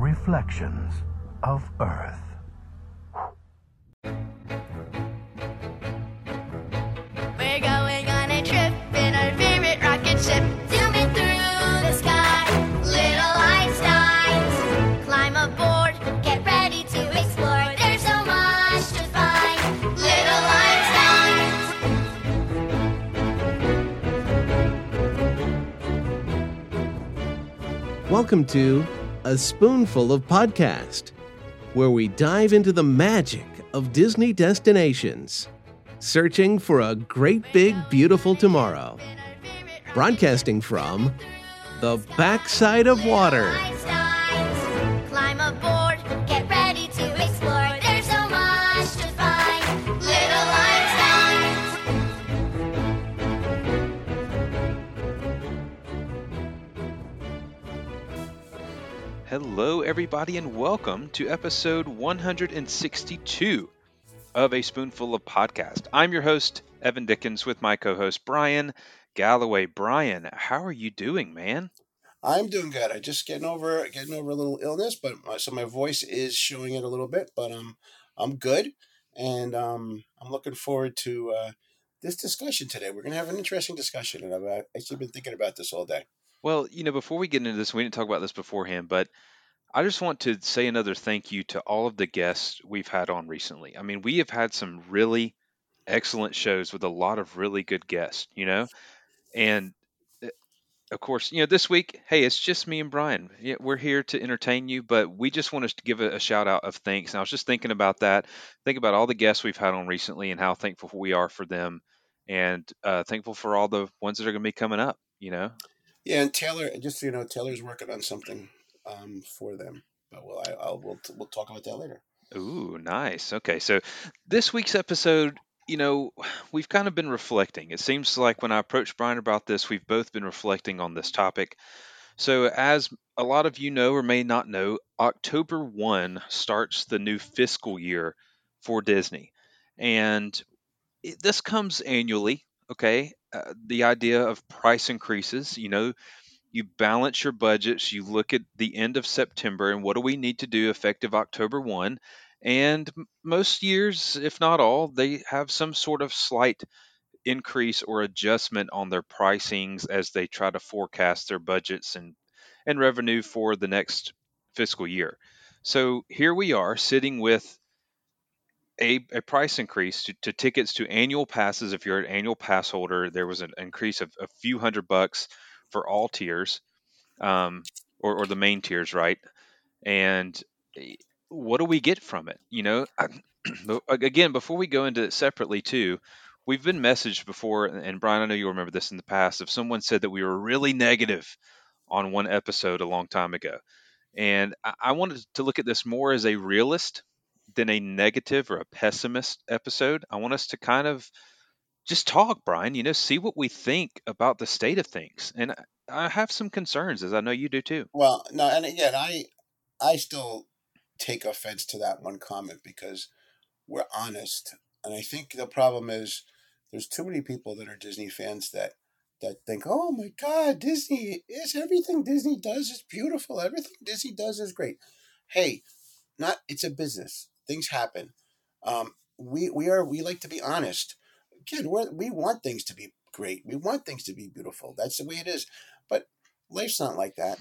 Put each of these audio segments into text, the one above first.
Reflections of Earth. We're going on a trip in our favorite rocket ship, zooming through the sky. Little Einsteins, climb aboard, get ready to explore. There's so much to find. Little Einsteins. Welcome to A Spoonful of Podcast, where we dive into the magic of Disney destinations, searching for a great big beautiful tomorrow. Broadcasting from the backside of water. Hello, everybody, and welcome to episode 162 of A Spoonful of Podcast. I'm your host, Evan Dickens, with my co host, Bryan Galloway. Bryan, how are you doing, man? I'm doing good. I just getting over getting over a little illness, but uh, so my voice is showing it a little bit, but um, I'm good, and um, I'm looking forward to uh, this discussion today. We're gonna have an interesting discussion, and I've actually been thinking about this all day. Well, you know, before we get into this, we didn't talk about this beforehand, but I just want to say another thank you to all of the guests we've had on recently. I mean, we have had some really excellent shows with a lot of really good guests, you know? And uh, of course, you know, this week, hey, it's just me and Bryan. We're here to entertain you, but we just want to give a, a shout out of thanks. And I was just thinking about that, think about all the guests we've had on recently and how thankful we are for them, and uh, thankful for all the ones that are going to be coming up, you know? Yeah, and Taylor, just so you know, Taylor's working on something um, for them, but well, I, I'll we'll, we'll talk about that later. Ooh, nice. Okay, so this week's episode, you know, we've kind of been reflecting. It seems like when I approached Bryan about this, we've both been reflecting on this topic. So, as a lot of you know or may not know, October 1 starts the new fiscal year for Disney. And it, this comes annually, okay? Uh, the idea of price increases, you know, you balance your budgets, you look at the end of September and what do we need to do effective October 1. And most years, if not all, they have some sort of slight increase or adjustment on their pricings as they try to forecast their budgets and, and revenue for the next fiscal year. So here we are sitting with a, a price increase to, to tickets to annual passes. If you're an annual pass holder, there was an increase of a few hundred bucks for all tiers, um, or, or the main tiers, right? And eh, what do we get from it? You know, I, again, before we go into it separately too, we've been messaged before, and Bryan, I know you'll remember this in the past. If someone said that we were really negative on one episode a long time ago, and I wanted to look at this more as a realist than a negative or a pessimist episode. I want us to kind of just talk, Bryan, you know, see what we think about the state of things. And I have some concerns, as I know you do too. Well, no, and again, I I still take offense to that one comment because we're honest, and I think the problem is there's too many people that are Disney fans that that think, oh my God, Disney is everything Disney does is beautiful. Everything Disney does is great. Hey, not it's a business. Things happen. Um, we we are we like to be honest. We we want things to be great. We want things to be beautiful. That's the way it is. But life's not like that.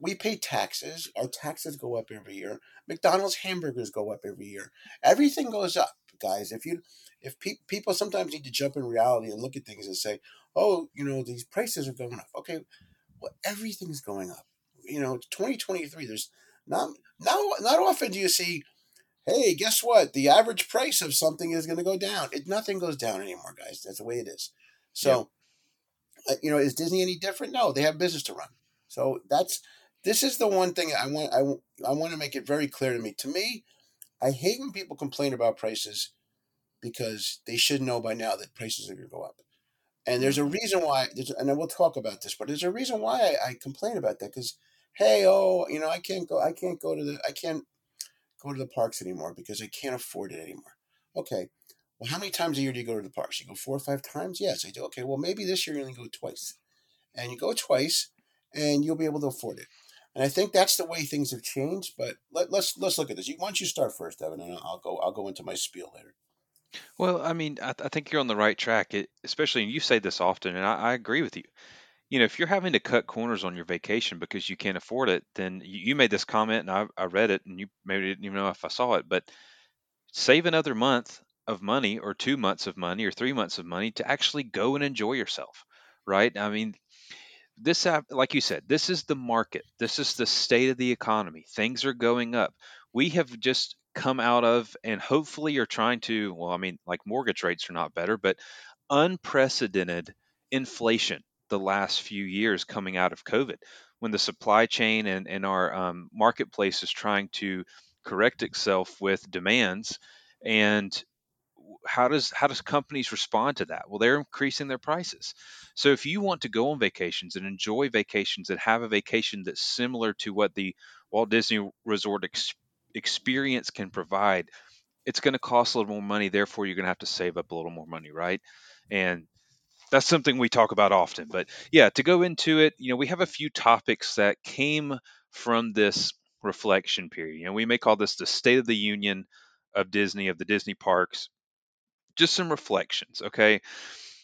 We pay taxes. Our taxes go up every year. McDonald's hamburgers go up every year. Everything goes up, guys. If you if pe- people sometimes need to jump in reality and look at things and say, "Oh, you know, these prices are going up." Okay, well, everything's going up. You know, 2023. There's not not not often do you see, "Hey, guess what? The average price of something is going to go down." It nothing goes down anymore, guys. That's the way it is. So, uh, you know, is Disney any different? No, they have business to run. So that's this is the one thing I want. I, want- I want to make it very clear to me. To me, I hate when people complain about prices because they should know by now that prices are going to go up. And there's a reason why. And I will talk about this, but there's a reason why I, I complain about that. Because hey, oh, you know, I can't go. I can't go to the. I can't go to the parks anymore because I can't afford it anymore. Okay. Well, how many times a year do you go to the parks? You go four or five times? Yes, I do. Okay. Well, maybe this year you only go twice, and you go twice, and you'll be able to afford it. and I think that's the way things have changed. But let, let's let's look at this. You, why don't you start first, Evan, and I'll go I'll go into my spiel later. Well, I mean, I, I think you're on the right track. It, especially, and you say this often, and I, I agree with you. You know, if you're having to cut corners on your vacation because you can't afford it, then you, you made this comment, and I, I read it, and you maybe didn't even know if I saw it, but save another month of money, or two months of money, or three months of money to actually go and enjoy yourself, right? I mean, this like you said, this is the market. This is the state of the economy. Things are going up. We have just come out of and hopefully are trying to, well, I mean, like mortgage rates are not better, but unprecedented inflation the last few years coming out of COVID when the supply chain and, and our um, marketplace is trying to correct itself with demands and how does how does companies respond to that? Well they're increasing their prices. So if you want to go on vacations and enjoy vacations and have a vacation that's similar to what the walt disney resort ex- experience can provide it's going to cost a little more money therefore you're going to have to save up a little more money right? And that's something we talk about often but yeah to go into it you know we have a few topics that came from this reflection period you know we may call this the state of the union of disney of the disney parks just some reflections, okay?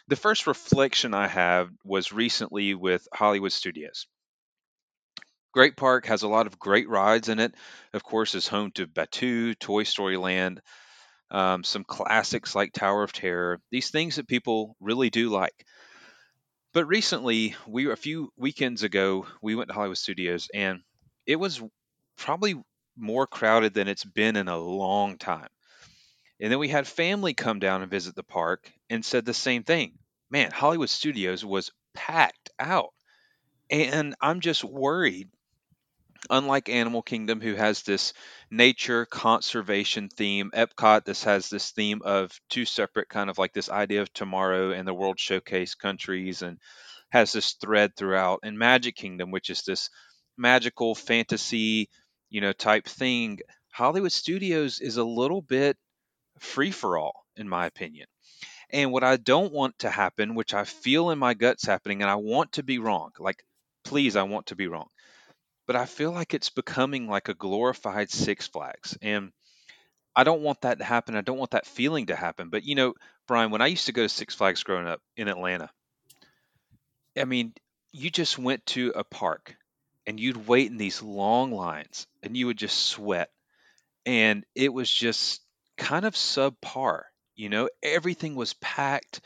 The first reflection I have was recently with Hollywood Studios. Great Park has a lot of great rides in it. Of course, is home to Batuu, Toy Story Land, um, some classics like Tower of Terror. These things that people really do like. But recently, we a few weekends ago, we went to Hollywood Studios, and it was probably more crowded than it's been in a long time. And then we had family come down and visit the park and said the same thing. Man, Hollywood Studios was packed out. And I'm just worried, unlike Animal Kingdom, who has this nature conservation theme, Epcot, this has this theme of two separate kind of like this idea of tomorrow and the World Showcase countries and has this thread throughout. And Magic Kingdom, which is this magical fantasy, you know, type thing. Hollywood Studios is a little bit free for all, in my opinion. And what I don't want to happen, which I feel in my guts happening, and I want to be wrong, like, please, I want to be wrong. But I feel like it's becoming like a glorified Six Flags. And I don't want that to happen. I don't want that feeling to happen. But, you know, Bryan, when I used to go to Six Flags growing up in Atlanta, I mean, you just went to a park and you'd wait in these long lines and you would just sweat. And it was just kind of subpar. You know, everything was packed.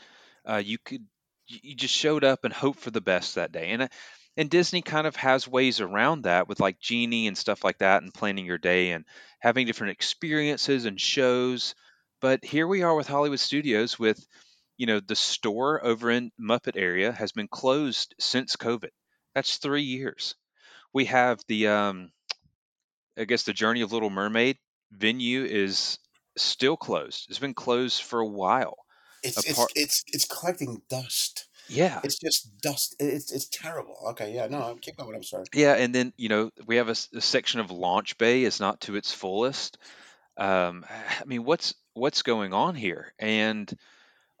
Uh, you could you just showed up and hoped for the best that day. And uh, and Disney kind of has ways around that with like Genie and stuff like that, and planning your day and having different experiences and shows. But here we are with Hollywood Studios with you know the store over in Muppet area has been closed since COVID. That's three years. We have the um, I guess the Journey of Little Mermaid venue is still closed. It's been closed for a while. It's Apart- it's it's it's collecting dust. Yeah. It's just dust. It's it's terrible. Okay, yeah, no, keep going. I'm sorry. Yeah, and then you know we have a section of launch bay is not to its fullest. Um, I mean, what's what's going on here? And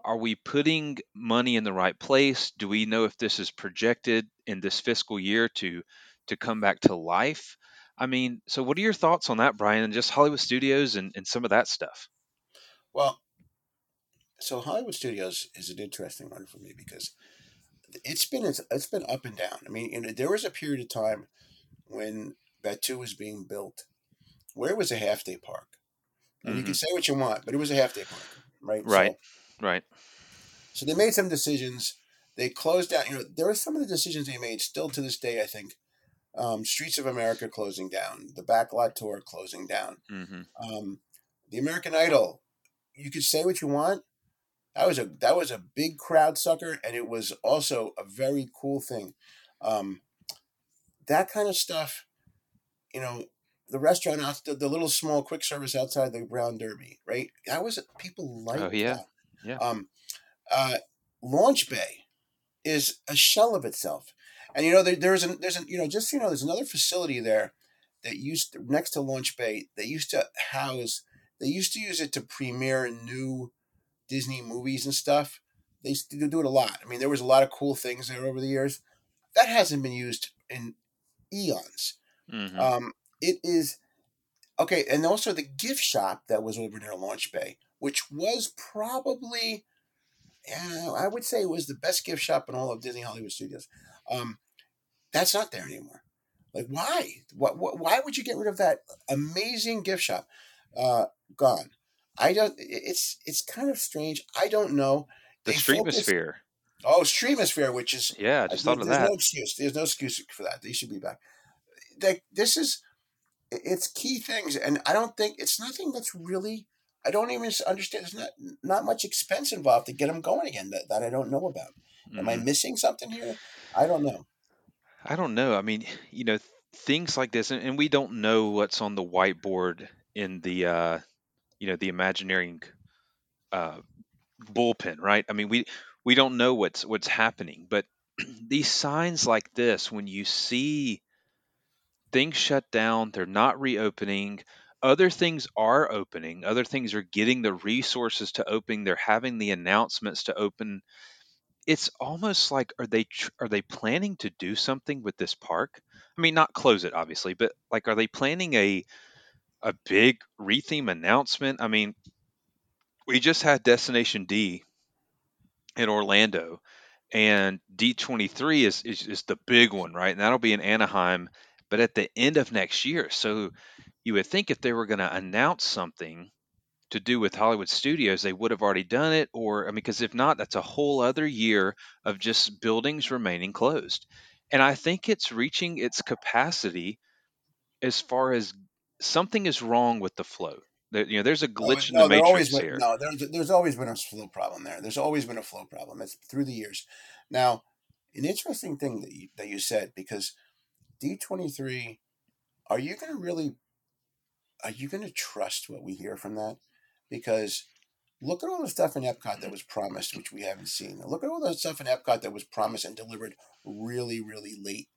are we putting money in the right place? Do we know if this is projected in this fiscal year to to come back to life? I mean, so what are your thoughts on that, Bryan, and just Hollywood Studios and, and some of that stuff? Well, so Hollywood Studios is an interesting one for me because it's been it's, it's been up and down. I mean, you know, there was a period of time when Batuu was being built where it was a half day park, and you Mhm. can say what you want, but it was a half day park, right? Right. So, Right. so they made some decisions. They closed down. You know, there are some of the decisions they made still to this day. I think um, Streets of America closing down, the Backlot Tour closing down, hmm um, the American Idol. You could say what you want. That was a that was a big crowd sucker, and it was also a very cool thing. Um, that kind of stuff, you know, the restaurant out the, the little small quick service outside the Brown Derby, right? That was people like Oh, yeah. that. Yeah. Um, uh, Launch Bay is a shell of itself, and you know there, there's an there's an you know just so you know there's another facility there that used to, next to Launch Bay that used to house they used to use it to premiere new Disney movies and stuff. They to do it a lot. I mean, there was a lot of cool things there over the years. That hasn't been used in eons. hmm Um, it is okay, and also the gift shop that was over near Launch Bay, which was probably, yeah, I would say it was the best gift shop in all of Disney Hollywood Studios. Um, that's not there anymore. Like, why? What, what? Why would you get rid of that amazing gift shop? Uh, gone. I don't. It's it's kind of strange. I don't know. The They focus- Streetmosphere. Oh, Streetmosphere, which is Yeah, I just there- thought of there's that. no excuse. There's no excuse for that. They should be back. Like this is, it's key things, and I don't think it's nothing that's really. I don't even understand. There's not not much expense involved to get them going again that, that I don't know about. Am I Mhm. missing something here? I don't know. I don't know. I mean, you know, things like this, and, and we don't know what's on the whiteboard in the, uh, you know, the Imagineering uh, bullpen, right? I mean, we we don't know what's what's happening, but these signs like this, when you see things shut down, they're not reopening. Other things are opening. Other things are getting the resources to open. They're having the announcements to open. It's almost like are they are they planning to do something with this park? I mean, not close it obviously, but like are they planning a a big retheme announcement? I mean, we just had Destination D in Orlando, and D23 is, is is the big one, right? And that'll be in Anaheim, but at the end of next year. So you would think if they were going to announce something to do with Hollywood Studios, they would have already done it, or I mean, because if not, that's a whole other year of just buildings remaining closed. And I think it's reaching its capacity as far as something is wrong with the flow. There, you know, there's a glitch in no, the there always matrix been, here. no, there's there's always been a flow problem there. There's always been a flow problem. It's through the years. Now, an interesting thing that you, that you said because D twenty three, are you going to really, are you going to trust what we hear from that? Because look at all the stuff in Epcot that was promised, which we haven't seen. Look at all the stuff in Epcot that was promised and delivered really, really late.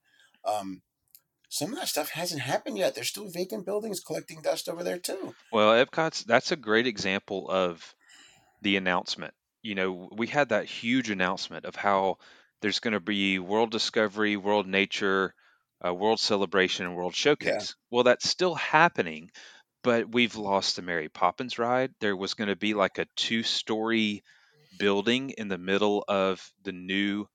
Um, some of that stuff hasn't happened yet. There's still vacant buildings collecting dust over there too. Well, Epcot's that's a great example of the announcement. You know, we had that huge announcement of how there's going to be World Discovery, World Nature, uh, World Celebration, and World Showcase. Well, that's still happening, but we've lost the Mary Poppins ride. There was going to be like a two-story building in the middle of the new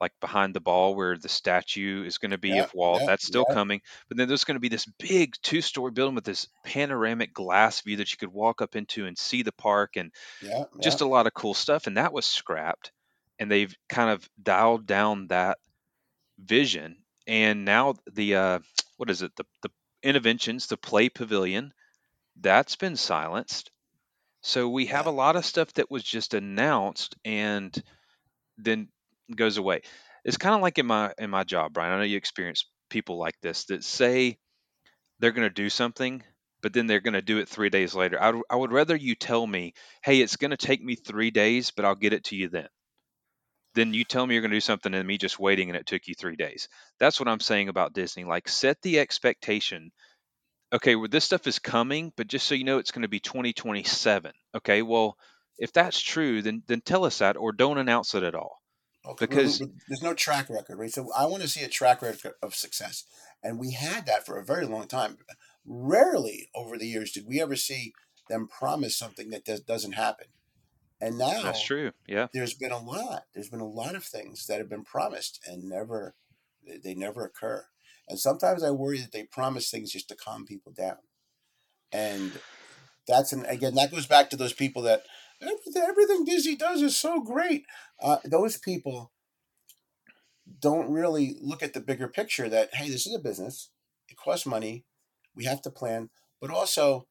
like behind the ball where the statue is going to be Yeah, of Walt. yeah, That's still yeah. coming. But then there's going to be this big two-story building with this panoramic glass view that you could walk up into and see the park and Yeah, just a lot of cool stuff. And that was scrapped. And they've kind of dialed down that vision. And now the uh, what is it? The the interventions, the play pavilion, that's been silenced. So we have a lot of stuff that was just announced and then goes away. It's kind of like in my in my job, Bryan. I know you experience people like this that say they're going to do something, but then they're going to do it three days later. I, I would rather you tell me, hey, it's going to take me three days, but I'll get it to you then. Then you tell me you're going to do something and me just waiting and it took you three days. That's what I'm saying about Disney. Like, set the expectation. Okay, well, this stuff is coming, but just so you know, it's going to be 2027. Okay, well, if that's true, then then tell us that or don't announce it at all. Okay, Because- there's no track record, right? So I want to see a track record of success, and we had that for a very long time. Rarely over the years did we ever see them promise something that does, doesn't happen, and now That's true. Yeah. there's been a lot. There's been a lot of things that have been promised and never, they- they never occur. And sometimes I worry that they promise things just to calm people down, and that's an again that goes back to those people that everything, everything Disney does is so great. Uh, those people don't really look at the bigger picture. That hey, this is a business. It costs money. We have to plan, but also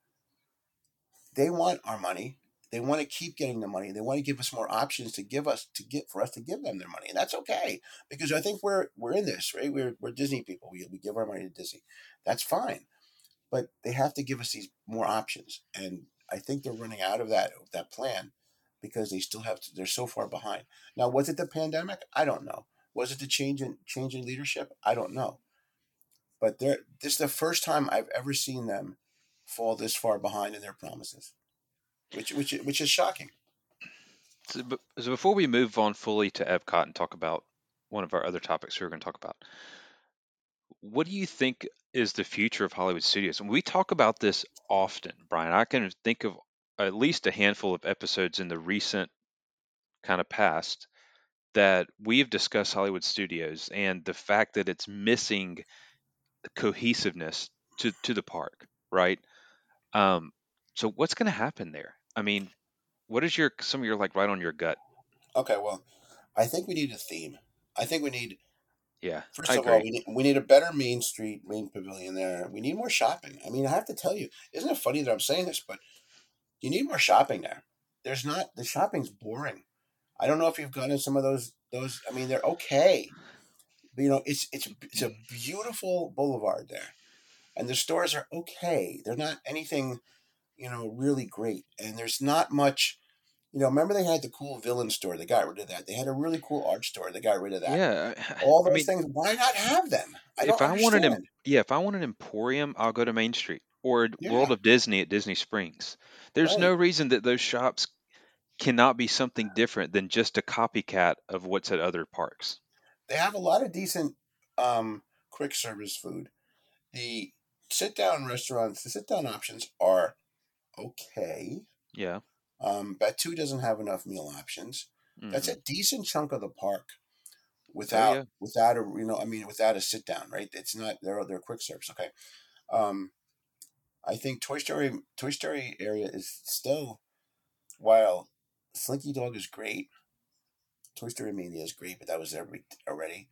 they want our money. They want to keep getting the money. They want to give us more options to give us to get for us to give them their money, and that's okay because I think we're we're in this right. We're we're Disney people. We we give our money to Disney. That's fine, but they have to give us these more options, and I think they're running out of that that plan because they still have to, they're so far behind. Now, was it the pandemic? I don't know. Was it the change in change in leadership? I don't know. But they're this is the first time I've ever seen them fall this far behind in their promises, which which which is shocking. So, so before we move on fully to Epcot and talk about one of our other topics we were going to talk about, what do you think is the future of Hollywood studios? And we talk about this often, Bryan. I can think of at least a handful of episodes in the recent kind of past that we've discussed Hollywood studios and the fact that it's missing cohesiveness to to the park, right? Um, so what's going to happen there? I mean, what is your some of your like right on your gut? Okay, well, I think we need a theme. I think we need Yeah, first I of all we need we need a better Main Street main pavilion there. We need more shopping. I mean, I have to tell you, isn't it funny that I'm saying this, but you need more shopping there. There's not the shopping's boring. I don't know if you've gone to some of those those. I mean, they're okay, but you know, it's it's it's a beautiful boulevard there, and the stores are okay. They're not anything you know really great, and there's not much. You know, remember they had the cool villain store. They got rid of that. They had a really cool art store. They got rid of that. Yeah, All I those mean, things. Why not have them? I don't if I want an yeah, if I want an emporium, I'll go to Main Street or Yeah, World of Disney at Disney Springs. There's no reason that those shops cannot be something different than just a copycat of what's at other parks. They have a lot of decent um, quick service food. The sit down restaurants, the sit down options are okay. Yeah. Um, Batuu doesn't have enough meal options. That's hmm a decent chunk of the park Oh without yeah. without a you know I mean without a sit down right. It's not they're they're quick service. Okay. Um, I think Toy Story Toy Story area is still while Slinky Dog is great. Toy Story Mania is great, but that was there already.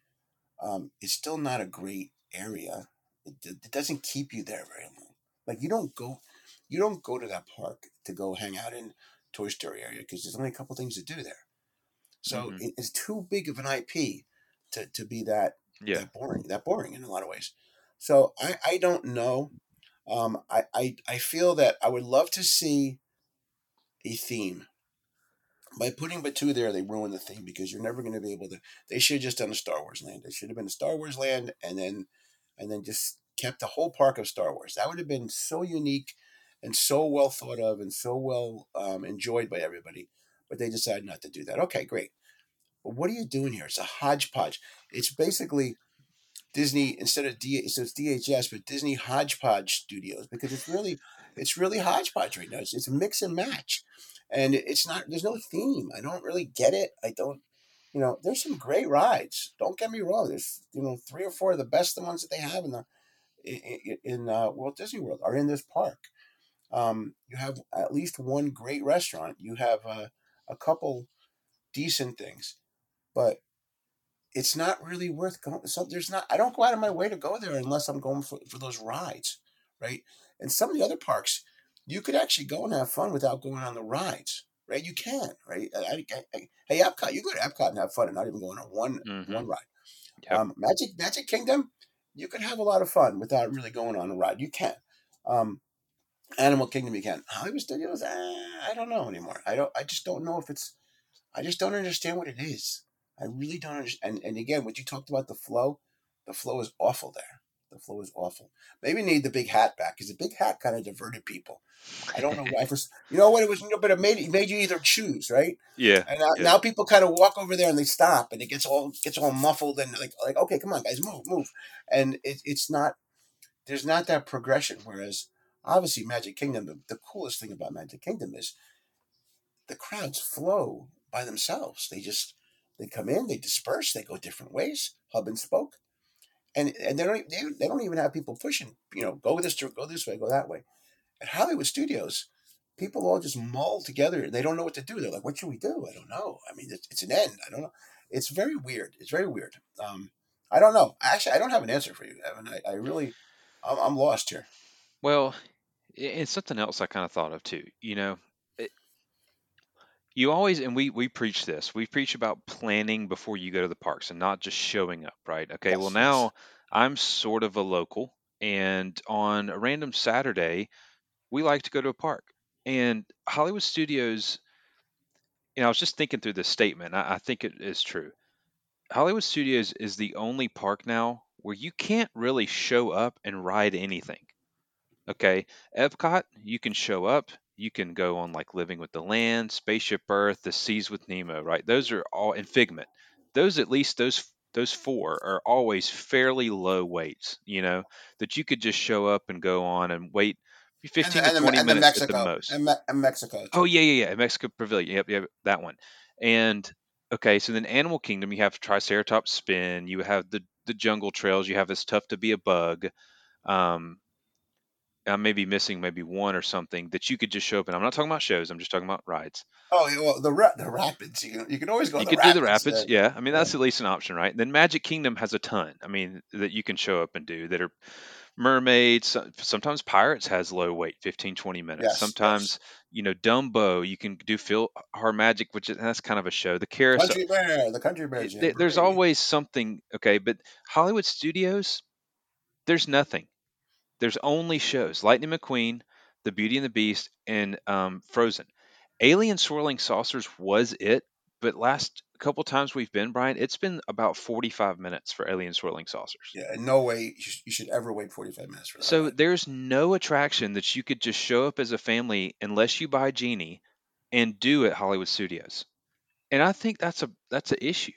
Um, it's still not a great area. It, it doesn't keep you there very long. Like you don't go, you don't go to that park to go hang out in Toy Story area because there's only a couple things to do there. So hmm it, it's too big of an IP to, to be that Yeah. that boring, that boring in a lot of ways. So I, I don't know. Um, I, I I feel that I would love to see a theme. By putting Batuu there, they ruin the theme because you're never going to be able to. They should have just done a Star Wars land. It should have been a Star Wars land, and then and then just kept the whole park of Star Wars. That would have been so unique and so well thought of and so well um, enjoyed by everybody. But they decided not to do that. Okay, great. But what are you doing here? It's a hodgepodge. It's basically Disney instead of D, so it's DHS, but Disney Hodgepodge Studios because it's really it's really hodgepodge right now. It's, it's a mix and match, and it's not. There's no theme. I don't really get it. I don't. You know, there's some great rides. Don't get me wrong. There's you know three or four of the best the ones that they have in the in, in uh, Walt Disney World are in this park. Um, you have at least one great restaurant. You have uh, a couple decent things, but it's not really worth going. So there's not. I don't go out of my way to go there unless I'm going for, for those rides, right? And some of the other parks, you could actually go and have fun without going on the rides, right? You can, right? I, I, I, hey, Epcot, you go to Epcot and have fun and not even going on one hmm one ride. Yep. Um, Magic Magic Kingdom, you could have a lot of fun without really going on a ride. You can. Um, Animal Kingdom, can. Hollywood Studios, eh, I don't know anymore. I don't. I just don't know if it's. I just don't understand what it is. I really don't understand. And, and again, what you talked about the flow, the flow is awful there. The flow is awful. Maybe need the big hat back because the big hat kind of diverted people. I don't know why. For you know what it was, you know, but it made it made you either choose, right? yeah. And now, Yeah. now people kind of walk over there and they stop, and it gets all gets all muffled and like like okay, come on, guys, move, move. And it, it's not there's not that progression. Whereas obviously Magic Kingdom, the, the coolest thing about Magic Kingdom is the crowds flow by themselves. They just they come in, they disperse, they go different ways, hub and spoke, and and they don't they, they don't even have people pushing. You know, go this go this way, go that way. At Hollywood Studios, people all just mull together. They don't know what to do. They're like, "What should we do?" I don't know. I mean, it's, it's an end. I don't know. It's very weird. It's very weird. Um, I don't know. Actually, I don't have an answer for you, Evan. I, I really, I'm, I'm lost here. Well, and something else I kind of thought of too. You know, it, you always and we we preach this. We preach about planning before you go to the parks and not just showing up, right? Okay. Well, Yes, yes. now I'm sort of a local, and on a random Saturday, we like to go to a park. And Hollywood Studios, you know, I was just thinking through this statement. I, I think it is true. Hollywood Studios is the only park now where you can't really show up and ride anything. Okay, Epcot, you can show up. You can go on like Living with the Land, Spaceship Earth, The Seas with Nemo, right? Those are all in Figment. Those at least those those four are always fairly low weights. You know that you could just show up and go on and wait And, fifteen the, to and, the, twenty and the minutes at the Mexico most. and, Me- and Mexico. Oh yeah, yeah, yeah. Mexico Pavilion. Yep, yep, that one. And okay, so then Animal Kingdom, you have Triceratops Spin. You have the the jungle trails. You have It's Tough to Be a Bug. Um, I may be missing maybe one or something that you could just show up and I'm not talking about shows. I'm just talking about rides. Oh, yeah, well, the ra- the rapids. You can, you can always go. You could do the rapids. there. Uh, yeah. I mean, that's at least an option, right? then Magic Kingdom has a ton. I mean, that you can show up and do that are mermaids. Sometimes Pirates has low weight, 15, 20 minutes. Yes, Sometimes, you know, Dumbo, you can do Phil Our Magic, which is that's kind of a show. The carousel, Country Bear, the Country there- there's always something, okay, but Hollywood Studios, there's nothing. There's only shows Lightning McQueen, The Beauty and the Beast, and um, Frozen. Alien Swirling Saucers was it, but last couple times we've been, Bryan, it's been about 45 minutes for Alien Swirling Saucers. Yeah, no way you should, ever wait 45 minutes for that. So there's no attraction that you could just show up as a family unless you buy Genie and do at Hollywood Studios. And I think that's a that's an issue.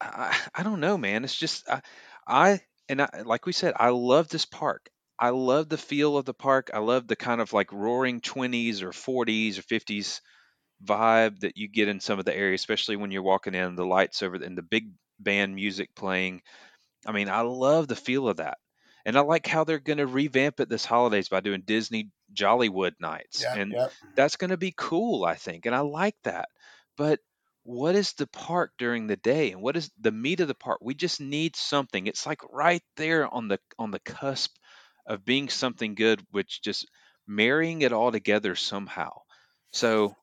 I, I don't know, man. It's just I, I and I, like we said, I love this park. I love the feel of the park. I love the kind of like roaring 20s or 40s or 50s vibe that you get in some of the areas, especially when you're walking in, the lights over and the big band music playing. I mean, I love the feel of that. And I like how they're going to revamp it this holidays by doing Disney Jollywood nights. yeah, and yeah. that's going to be cool, I think. And I like that. But what is the park during the day and what is the meat of the park? We just need something. It's like right there on the on the cusp of being something good, which just marrying it all together somehow. So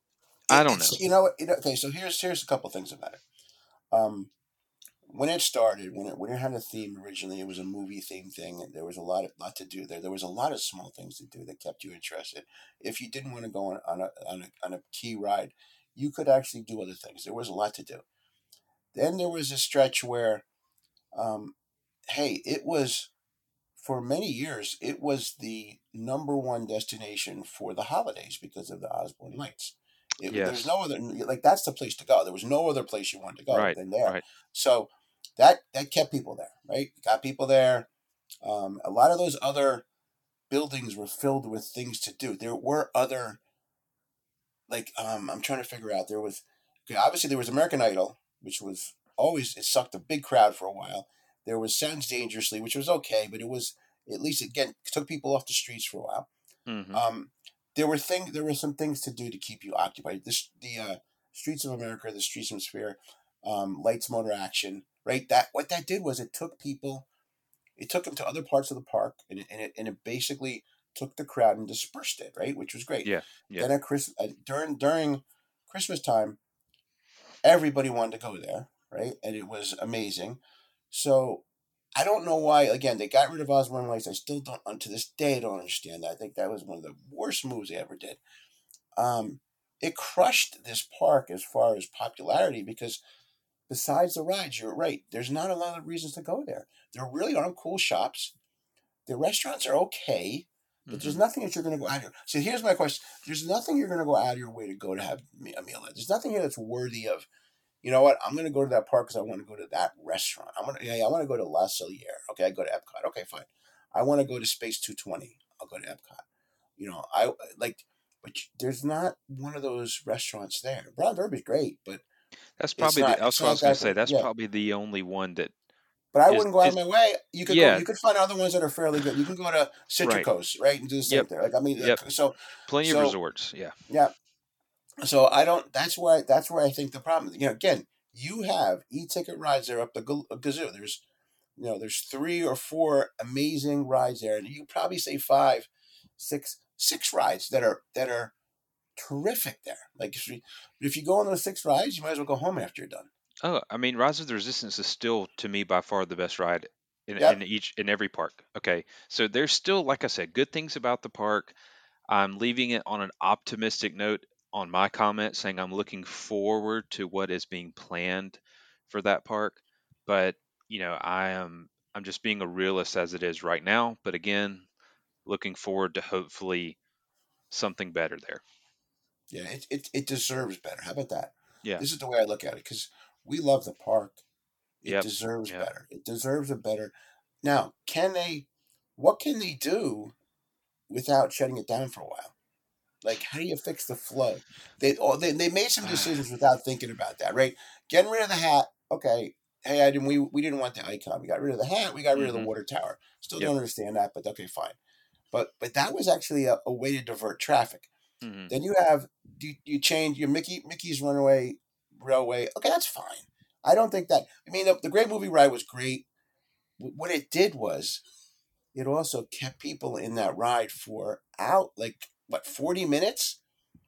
I don't it's- know. You know? You know, okay, so here's here's a couple things about it. Um, when it started, when it when it had a theme originally, it was a movie theme thing. and There was a lot of, lot to do there. There was a lot of small things to do that kept you interested. If you didn't want to go on, on a on a on a key ride, you could actually do other things. There was a lot to do. Then there was a stretch where, um, hey, it was for many years it was the number one destination for the holidays because of the Osborne Lights. It, Yes. There's no other like that's the place to go. There was no other place you wanted to go Right, than there. right. So that that kept people there, right? Got people there. Um, a lot of those other buildings were filled with things to do. There were other like um, I'm trying to figure out. There was okay, obviously there was American Idol, which was always it sucked a big crowd for a while. There was Sounds Dangerously, which was okay, but it was at least again took people off the streets for a while. hmm Um, there were things. There were some things to do to keep you occupied. This the uh, Streets of America, the Streetmosphere, um, Lights Motor Action. Right. That what that did was it took people, it took them to other parts of the park, and it, and it, and it basically took the crowd and dispersed it. Right, which was great. Yeah, yeah. Then at Chris uh, during during Christmas time, everybody wanted to go there. Right, and it was amazing. So I don't know why. Again, they got rid of Osborne Lights. I still don't, to this day, I don't understand that. I think that was one of the worst moves they ever did. Um, it crushed this park as far as popularity because besides the rides, you're right. There's not a lot of reasons to go there. There really aren't cool shops. The restaurants are okay, but there's Mhm. nothing that you're going to go out here. So here's my question: There's nothing you're going to go out of your way to go to have a meal at. There's nothing here that's worthy of. You know what? I'm going to go to that park because I want to go to that restaurant. I want to. Yeah, I want to go to Le Cellier. Okay, I go to Epcot. Okay, fine. I want to go to Space 220. I'll go to Epcot. You know, I uh, like, but there's not one of those restaurants there. Brown Derby's great, but That's probably not- the, that's it's what I was to say. That's yeah. probably the only one that but I Is- wouldn't go out of my way. You could Yeah. go, you could find other ones that are fairly good. You can go to Citricos, right, and do the same Yep. thing. Like I mean, Yep. so plenty So- of resorts. Yeah. Yeah. So I don't. That's why. that's where I think the problem. You know, again, you have e-ticket rides there up the gaz- uh, gazoo. There's, you know, there's three or four amazing rides there, and you probably say five, six, six rides that are that are terrific there. Like if you, if you go on those six rides, you might as well go home after you're done. Oh, I mean, Rise of the Resistance is still to me by far the best ride in, Yep. in each in every park. Okay, so there's still, like I said, good things about the park. I'm leaving it on an optimistic note on my comment, saying I'm looking forward to what is being planned for that park. But you know, I am I'm just being a realist as it is right now. But again, looking forward to hopefully something better there. Yeah, it it, it deserves better. How about that? Yeah. This is the way I look at it because we love the park. It Yep. deserves Yep. better. It deserves a better. Now, can they? What can they do without shutting it down for a while? Like, how do you fix the flow? They they, they made some decisions without thinking about that, right? Getting rid of the hat. Okay, hey, I didn't. We we didn't want the icon. We got rid of the hat. We got rid of Mhm. the water tower. Still Yep. don't understand that, but okay, fine. But but that was actually a, a way to divert traffic. hmm Then you have you, you change your Mickey Mickey's Runaway Railway. Okay, that's fine. I don't think that. I mean, the, the Great Movie Ride was great. What it did was, it also kept people in that ride for out like what forty minutes.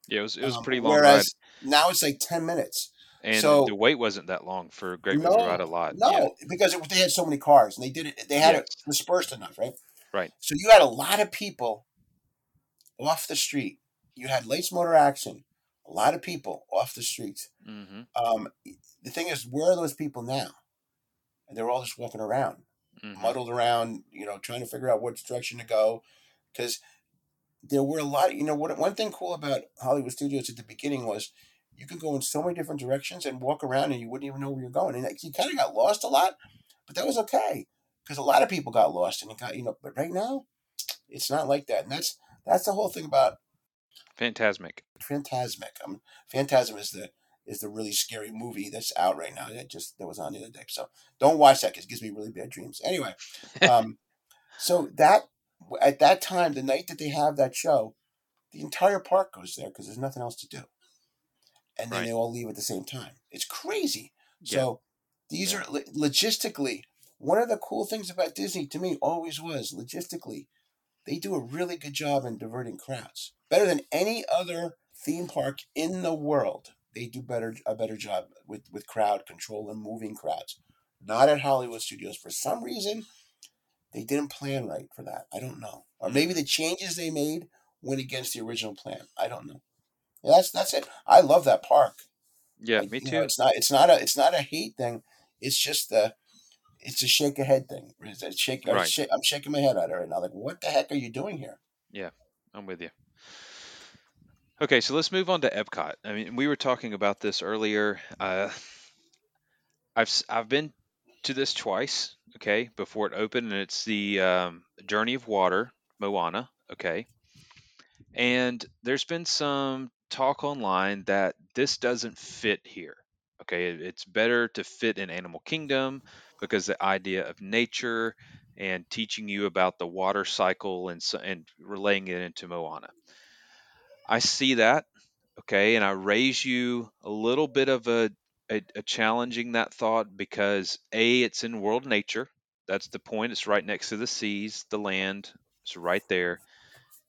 Yeah, it was it was a Um, pretty long ride, whereas now it's like ten minutes. and so- the wait wasn't that long for Great Movie No, Ride a lot. No, Yeah. because it, they had so many cars and they did it. They had it dispersed enough, right? Right. So you had a lot of people off the street. You had late motor action. A lot of people off the streets. hmm Um, the thing is, where are those people now? And they're all just walking around, hmm muddled around, you know, trying to figure out which direction to go. Because there were a lot, you know, what one thing cool about Hollywood Studios at the beginning was you could go in so many different directions and walk around and you wouldn't even know where you're going. And you kind of got lost a lot, but that was okay because a lot of people got lost and it got, you know, but right now it's not like that. And that's, that's the whole thing about Fantasmic. Fantasmic. Um, Phantasm is the is the really scary movie that's out right now. That just that was on the other day. So don't watch that because it gives me really bad dreams. Anyway, um, so that at that time, the night that they have that show, the entire park goes there because there's nothing else to do, and then Right. they all leave at the same time. It's crazy. Yeah. So these Yeah. are logistically one of the cool things about Disney to me always was logistically they do a really good job in diverting crowds. Better than any other theme park in the world. They do better a better job with, with crowd control and moving crowds. Not at Hollywood Studios. For some reason, they didn't plan right for that. I don't know. Or maybe the changes they made went against the original plan. I don't know. Yeah, that's that's it. I love that park. Yeah, me too. know, it's not it's not a it's not a hate thing. It's just the it's a shake a head thing. It's a shake, I'm Right. shak- I'm shaking my head at it right now. Like, what the heck are you doing here? Yeah, I'm with you. Okay, so let's move on to Epcot. I mean, we were talking about this earlier. Uh, I've I've been to this twice. Okay, before it opened, and it's the um, Journey of Water, Moana. Okay, and there's been some talk online that this doesn't fit here. Okay, it's better to fit in Animal Kingdom because the idea of nature and teaching you about the water cycle and and relaying it into Moana. I see that, okay, and I raise you a little bit of a, a, a challenging that thought because a it's in world nature. That's the point. It's right next to the seas, the land. It's right there.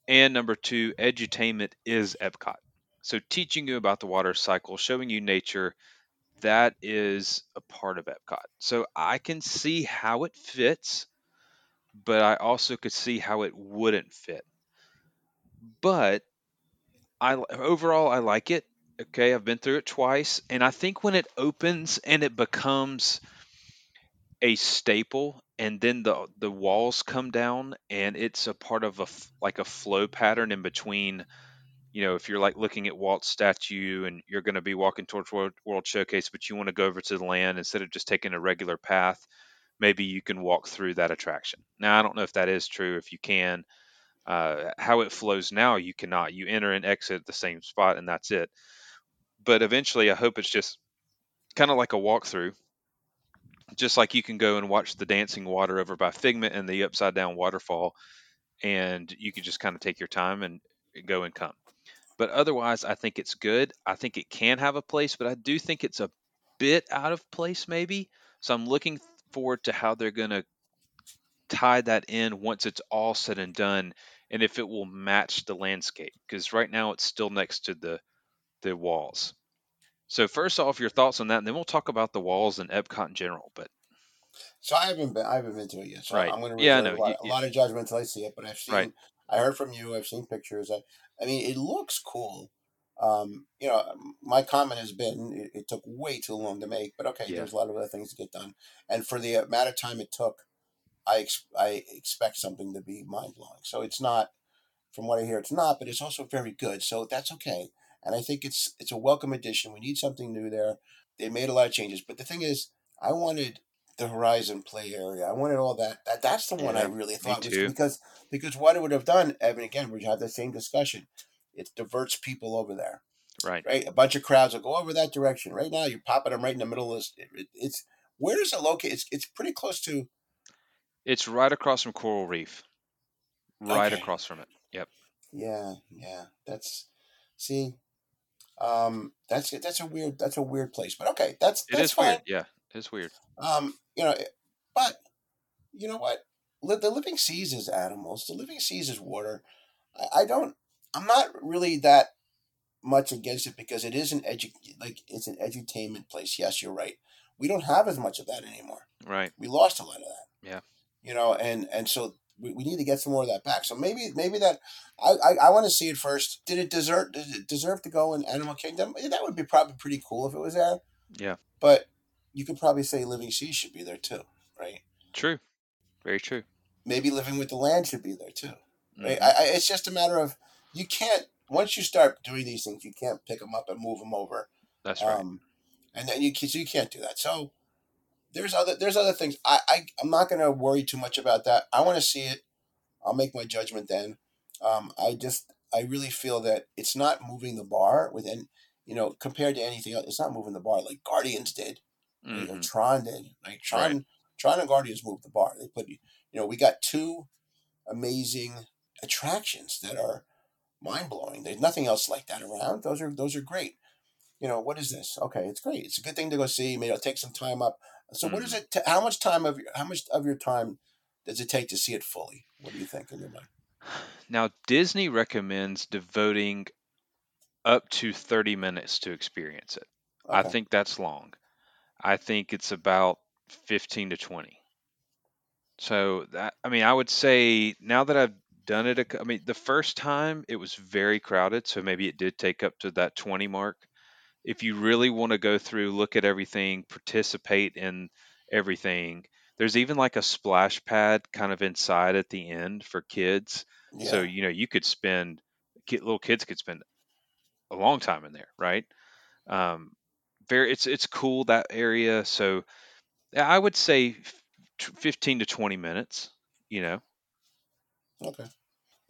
And number two, edutainment is Epcot. So teaching you about the water cycle, showing you nature, that is a part of Epcot. So I can see how it fits, but I also could see how it wouldn't fit. But I overall I like it. Okay, I've been through it twice, and I think when it opens and it becomes a staple, and then the the walls come down, and it's a part of a like a flow pattern in between. You know, if you're like looking at Walt's statue and you're going to be walking towards World, World Showcase, but you want to go over to the land instead of just taking a regular path, maybe you can walk through that attraction. Now, I don't know if that is true. If you can, uh, how it flows now, you cannot. You enter and exit the same spot, and that's it. But eventually, I hope it's just kind of like a walkthrough, just like you can go and watch the dancing water over by Figment and the upside down waterfall, and you can just kind of take your time and go and come. But otherwise, I think it's good. I think it can have a place, but I do think it's a bit out of place, maybe. So I'm looking forward to how they're going to tie that in once it's all said and done and if it will match the landscape because right now it's still next to the the walls so first off your thoughts on that and then we'll talk about the walls and epcot in general but So I haven't been I haven't been to it yet. So Right. I'm going to Yeah, know. a, lot, You- a lot of judgment until I see it. But I've seen Right. I heard from you. I've seen pictures. I I mean, it looks cool. Um, you know, my comment has been it, it took way too long to make, but okay, Yeah. there's a lot of other things to get done, and for the amount of time it took, I ex- I expect something to be mind blowing. So it's not, from what I hear, it's not, but it's also very good. So that's okay, and I think it's it's a welcome addition. We need something new there. They made a lot of changes, but the thing is, I wanted the Horizon play area. I wanted all that. that that's the one I really thought was because because what it would have done, Evan. Again, we had the same discussion. It diverts people over there, Right. right? A bunch of crowds will go over that direction. Right now, you're popping them right in the middle of this. It, it, it's where is it located? It's it's pretty close to. It's right across from Coral Reef. Right Okay. across from it. Yep. Yeah, yeah. That's see. Um, that's it that's a weird that's a weird place, but okay, that's that's is fine. weird. Yeah. It's weird. Um, you know, but you know what? The living seas is animals. The living seas is water. I, I don't. I'm not really that much against it because it is an edu like it's an edutainment place. Yes, you're right. We don't have as much of that anymore. Right. We lost a lot of that. Yeah. You know, and and so we, we need to get some more of that back. So maybe maybe that I I, I want to see it first. Did it deserve did it deserve to go in Animal Kingdom? That would be probably pretty cool if it was there. Yeah. But you could probably say Living Seas should be there too, right? True. Very true. Maybe Living with the Land should be there too, right? Mhm. I, I, it's just a matter of you can't once you start doing these things, you can't pick them up and move them over, That's right. um, and then you you can't do that. So there's other there's other things. I, I I'm not going to worry too much about that. I want to see it. I'll make my judgment then. Um, I just I really feel that it's not moving the bar within you know compared to anything else. It's not moving the bar like Guardians did. You know, Mhm. Tron did. Like Tron, Tron and Guardians moved the bar. They put you know we got two amazing attractions that are mind blowing. There's nothing else like that around. Those are those are great. You know what is this? Okay, it's great. It's a good thing to go see. Maybe it'll take some time up. So what is mm. it? T- how much time of your how much of your time does it take to see it fully? What do you think in your mind? Now, Disney recommends devoting up to 30 minutes to experience it. I think that's long. I think it's about 15 to 20. So that I mean, I would say now that I've done it, a I mean, the first time it was very crowded, so maybe it did take up to that 20 mark. If you really want to go through, look at everything, participate in everything, there's even like a splash pad kind of inside at the end for kids. yeah. So, you know, you could spend, little kids could spend a long time in there, right? Um, very, it's it's cool that area. So, I would say f- t- 15 to 20 minutes. You know, Okay.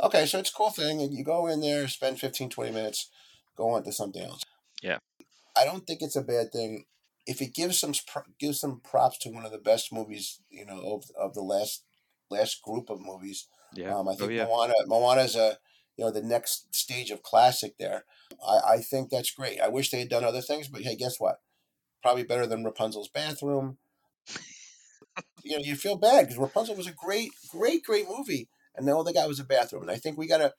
Okay, so it's a cool thing. You go in there, spend 15, 20 minutes, go on to something else. Yeah. I don't think it's a bad thing if it gives some gives some props to one of the best movies, you know, of, of the last last group of movies. yeah. Um, I oh think yeah, Moana Moana's a you know the next stage of classic there. I, I think that's great. I wish they had done other things, but hey, guess what? Probably better than Rapunzel's bathroom. you know, you feel bad because Rapunzel was a great, great, great movie, and then all they got was a bathroom. And I think we gotta.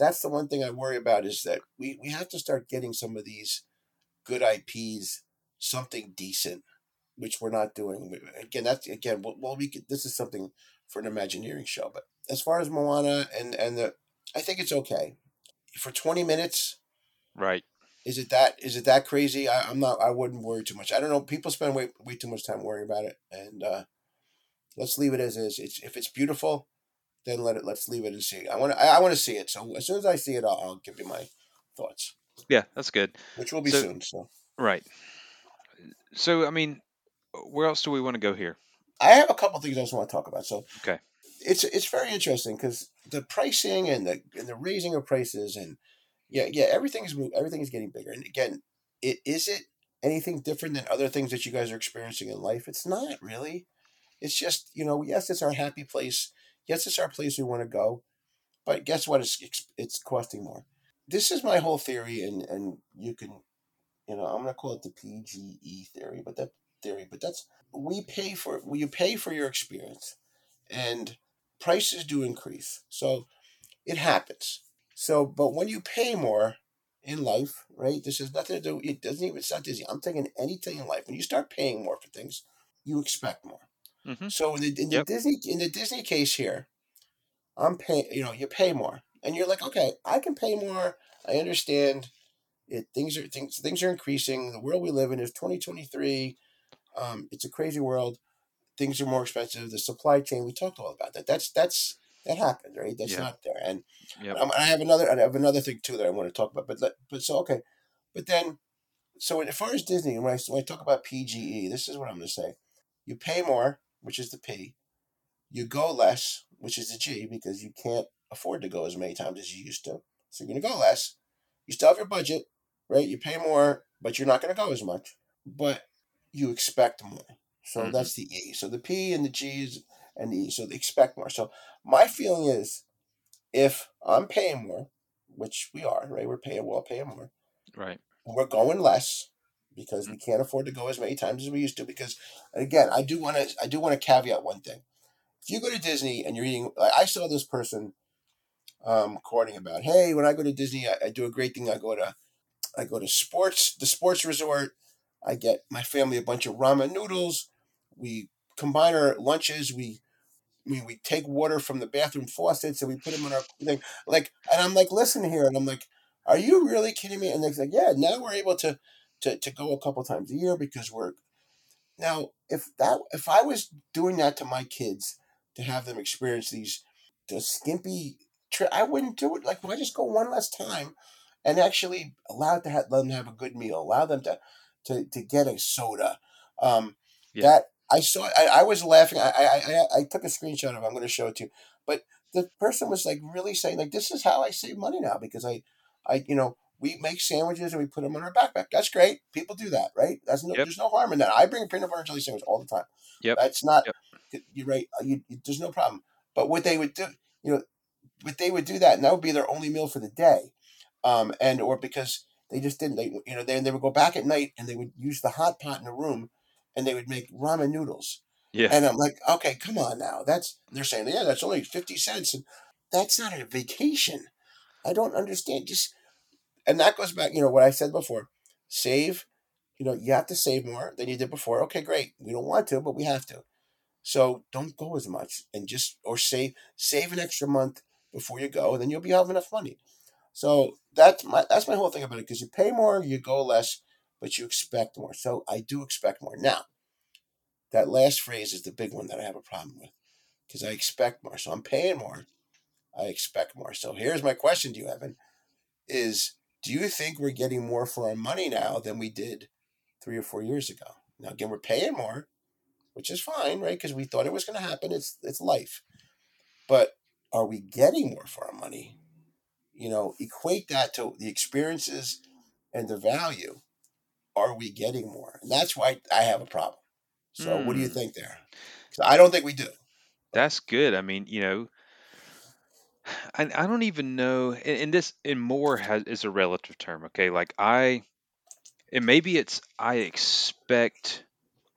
That's the one thing I worry about is that we we have to start getting some of these good IPs something decent, which we're not doing. Again, that's again. Well, we could, this is something for an Imagineering show, but as far as Moana and and the, I think it's okay for twenty minutes. right. Is it that is it that crazy? I, I'm not. I wouldn't worry too much. I don't know. People spend way way too much time worrying about it, and uh, let's leave it as is. It's if it's beautiful, then let it. Let's leave it and see. I want to. I, I want to see it. So as soon as I see it, I'll, I'll give you my thoughts, Yeah, that's good. which will be So- soon. So Right. So, I mean, where else do we want to go here? I have a couple things I just want to talk about. So Okay. it's it's very interesting because the pricing and the and the raising of prices and yeah yeah everything is everything is getting bigger. And again, it is it anything different than other things that you guys are experiencing in life? It's not really. It's just you know yes, it's our happy place. Yes, it's our place we want to go, but guess what? It's it's, costing more. This is my whole theory, and and you can, you know, I'm gonna call it the PGE theory, but that theory, but that's we pay for you pay for your experience, and prices do increase. So it happens. So, but when you pay more in life, right? This has nothing to do. It doesn't even. Not Disney. I'm thinking anything in life. When you start paying more for things, you expect more. Hmm So in the, in the Yep. Disney in the Disney case here, I'm paying. You know, you pay more, and you're like, okay, I can pay more. I understand. It things are things things are increasing. The world we live in is 2023. Um, it's a crazy world. Things are more expensive. The supply chain. We talked all about that. That's that's that happened, right? That's Yeah. not there. And Yep. um, I have another. I have another thing too that I want to talk about. But let, but so okay, but then so as far as Disney, when I when I talk about PGE, this is what I'm going to say. you pay more, which is the P. You go less, which is the G, because you can't afford to go as many times as you used to. So you're going to go less. You still have your budget, right? You pay more, but you're not going to go as much. But you expect more. So Mhm. that's the E. So the P and the G is and the E. So they expect more. So my feeling is if I'm paying more, which we are, right? We're paying well, paying more. Right. We're going less because we can't afford to go as many times as we used to. Because again, I do want to I do want to caveat one thing. If you go to Disney and you're eating, I I saw this person um, quoting about, hey, when I go to Disney, I, I do a great thing. I go to I go to sports the sports resort. I get my family a bunch of ramen noodles. We combine our lunches. We we, we take water from the bathroom faucets and we put them in our thing. Like, and I'm like, listen here, and I'm like, are you really kidding me? And they're like, yeah. Now we're able to to to go a couple times a year because we're now if that if I was doing that to my kids to have them experience these the skimpy trip, I wouldn't do it. Like, why just go one last time and actually allow it to have, let them have a good meal, allow them to to to get a soda. Um, Yeah. That I saw, I, I was laughing. I, I I I took a screenshot of. it. I'm going to show it to you. But the person was like really saying like, this is how I save money now because I I you know. We make sandwiches and we put them in our backpack. That's great. People do that, right? That's no, Yep. there's no harm in that. I bring a peanut butter and jelly sandwich all the time. Yep. That's not. Yep. You're right. uh, You, you, there's no problem. But what they would do, you know, but they would do that, and that would be their only meal for the day, um, and or because they just didn't, they you know, they they would go back at night and they would use the hot pot in the room, and they would make ramen noodles, Yeah. and I'm like, okay, come on now, that's they're saying, yeah, that's only fifty cents, and that's not a vacation. I don't understand. Just and that goes back, you know, what I said before. Save, you know, you have to save more than you did before. Okay, great. We don't want to, but we have to. So don't go as much and just or save save an extra month before you go, and then you'll be having enough money. So that's my that's my whole thing about it. Because you pay more, you go less, but you expect more. So I do expect more. Now, that last phrase is the big one that I have a problem with. Because I expect more. So I'm paying more. I expect more. So here's my question to you, Evan. Is do you think we're getting more for our money now than we did three or four years ago? Now again, we're paying more, which is fine, right? Because we thought it was going to happen. It's it's life, but are we getting more for our money? You know, equate that to the experiences and the value. Are we getting more? And that's why I have a problem. So, what do you Hmm. think there? I don't think we do. That's good. I mean, you know, I, I don't even know. And, and this and more has is a relative term. Okay, like I, and maybe it's I expect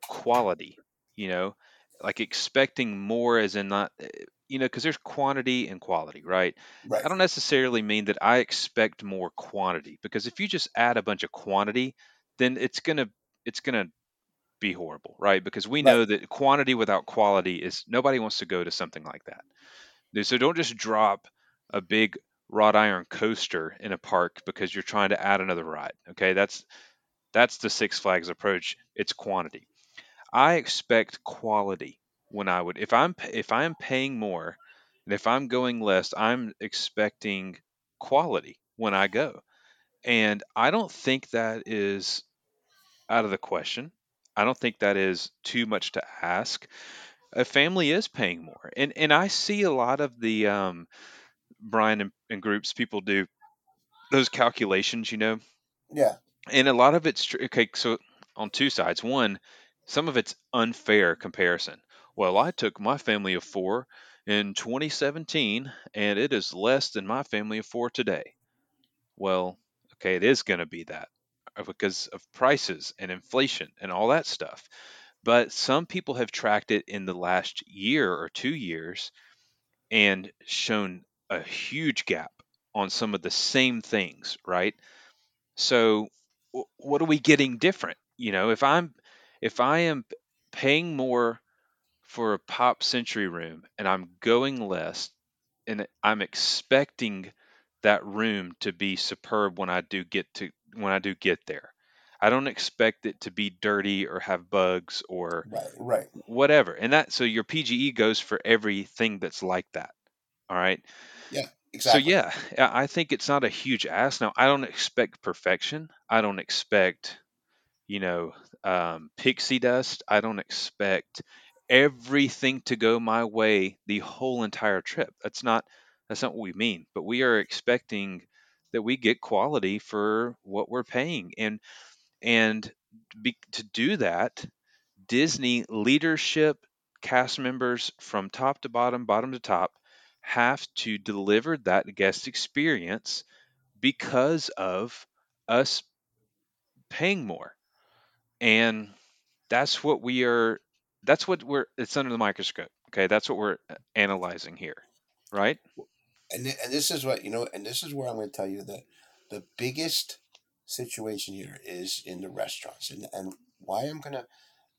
quality. You know, like expecting more as in not, eh, you know, because there's quantity and quality, right? Right. I don't necessarily mean that I expect more quantity because if you just add a bunch of quantity, then it's gonna it's gonna be horrible, right? Because we Right. know that quantity without quality is nobody wants to go to something like that. So don't just drop a big wrought iron coaster in a park because you're trying to add another ride. Okay, that's that's the Six Flags approach. It's quantity. I expect quality when I would if I'm if I'm paying more and if I'm going less, I'm expecting quality when I go. And I don't think that is out of the question. I don't think that is too much to ask. A family is paying more, and and I see a lot of the um, Bryan and, and groups people do those calculations, you know, Yeah. and a lot of it's tr- okay. So on two sides, one, some of it's unfair comparison. Well, I took my family of four in 2017, and it is less than my family of four today. Well, okay, it is going to be that uh, because of prices and inflation and all that stuff. But some people have tracked it in the last year or two years and shown a huge gap on some of the same things, right? So wh- what are we getting different? You know, if I'm if I am paying more for a pop century room and I'm going less and I'm expecting that room to be superb when I do get to when I do get there. I don't expect it to be dirty or have bugs or Right. Right. whatever. And that so your PGE goes for everything that's like that. All right. Yeah. Exactly. So yeah, I think it's not a huge ask. Now I don't expect perfection. I don't expect you know, um, pixie dust. I don't expect everything to go my way the whole entire trip. That's not that's not what we mean. But we are expecting that we get quality for what we're paying, and and be, to do that, Disney leadership, cast members from top to bottom, bottom to top, have to deliver that guest experience because of us paying more. And that's what we are that's what we're it's under the microscope. Okay? That's what we're uh, analyzing here. Right? And and this is what you know, and this is where I'm going to tell you that the biggest situation here is in the restaurants, and and why I'm gonna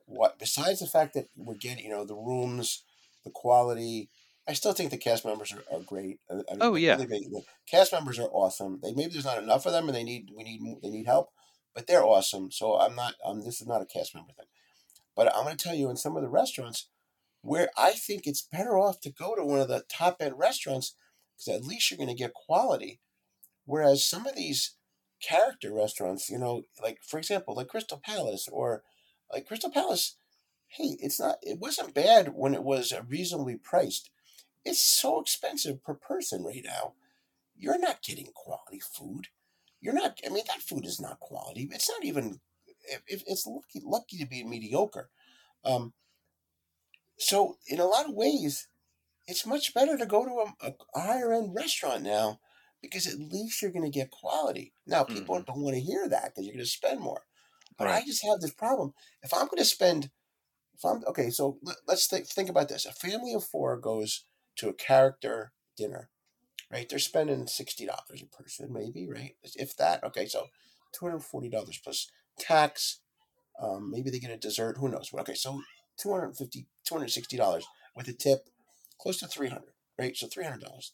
what besides the fact that we're getting you know the rooms, the quality. I still think the cast members are, are great. I, I Oh yeah. really great. Cast members are awesome. They maybe there's not enough of them, and they need we need they need help, but they're awesome. So I'm not. Um, this is not a cast member thing. But I'm going to tell you, in some of the restaurants, where I think it's better off to go to one of the top end restaurants because at least you're going to get quality. Whereas some of these character restaurants, you know, like for example, like Crystal Palace or like Crystal Palace, hey, it's not, it wasn't bad when it was uh, reasonably priced. It's so expensive per person right now. You're not getting quality food. You're not. I mean, that food is not quality. It's not even. It's lucky, lucky to be mediocre. Um, so in a lot of ways, it's much better to go to a, a higher end restaurant now because at least you're going to get quality. Now, people hmm don't want to hear that because you're going to spend more. But I just have this problem. If I'm going to spend, if I'm okay, so let, let's think, think about this. A family of four goes to a character dinner, right? They're spending $60 a person, maybe, right? If that. Okay, so $240 plus tax. Um, maybe they get a dessert. Who knows? Okay, so 250 $260 with a tip, close to 300 right? So $300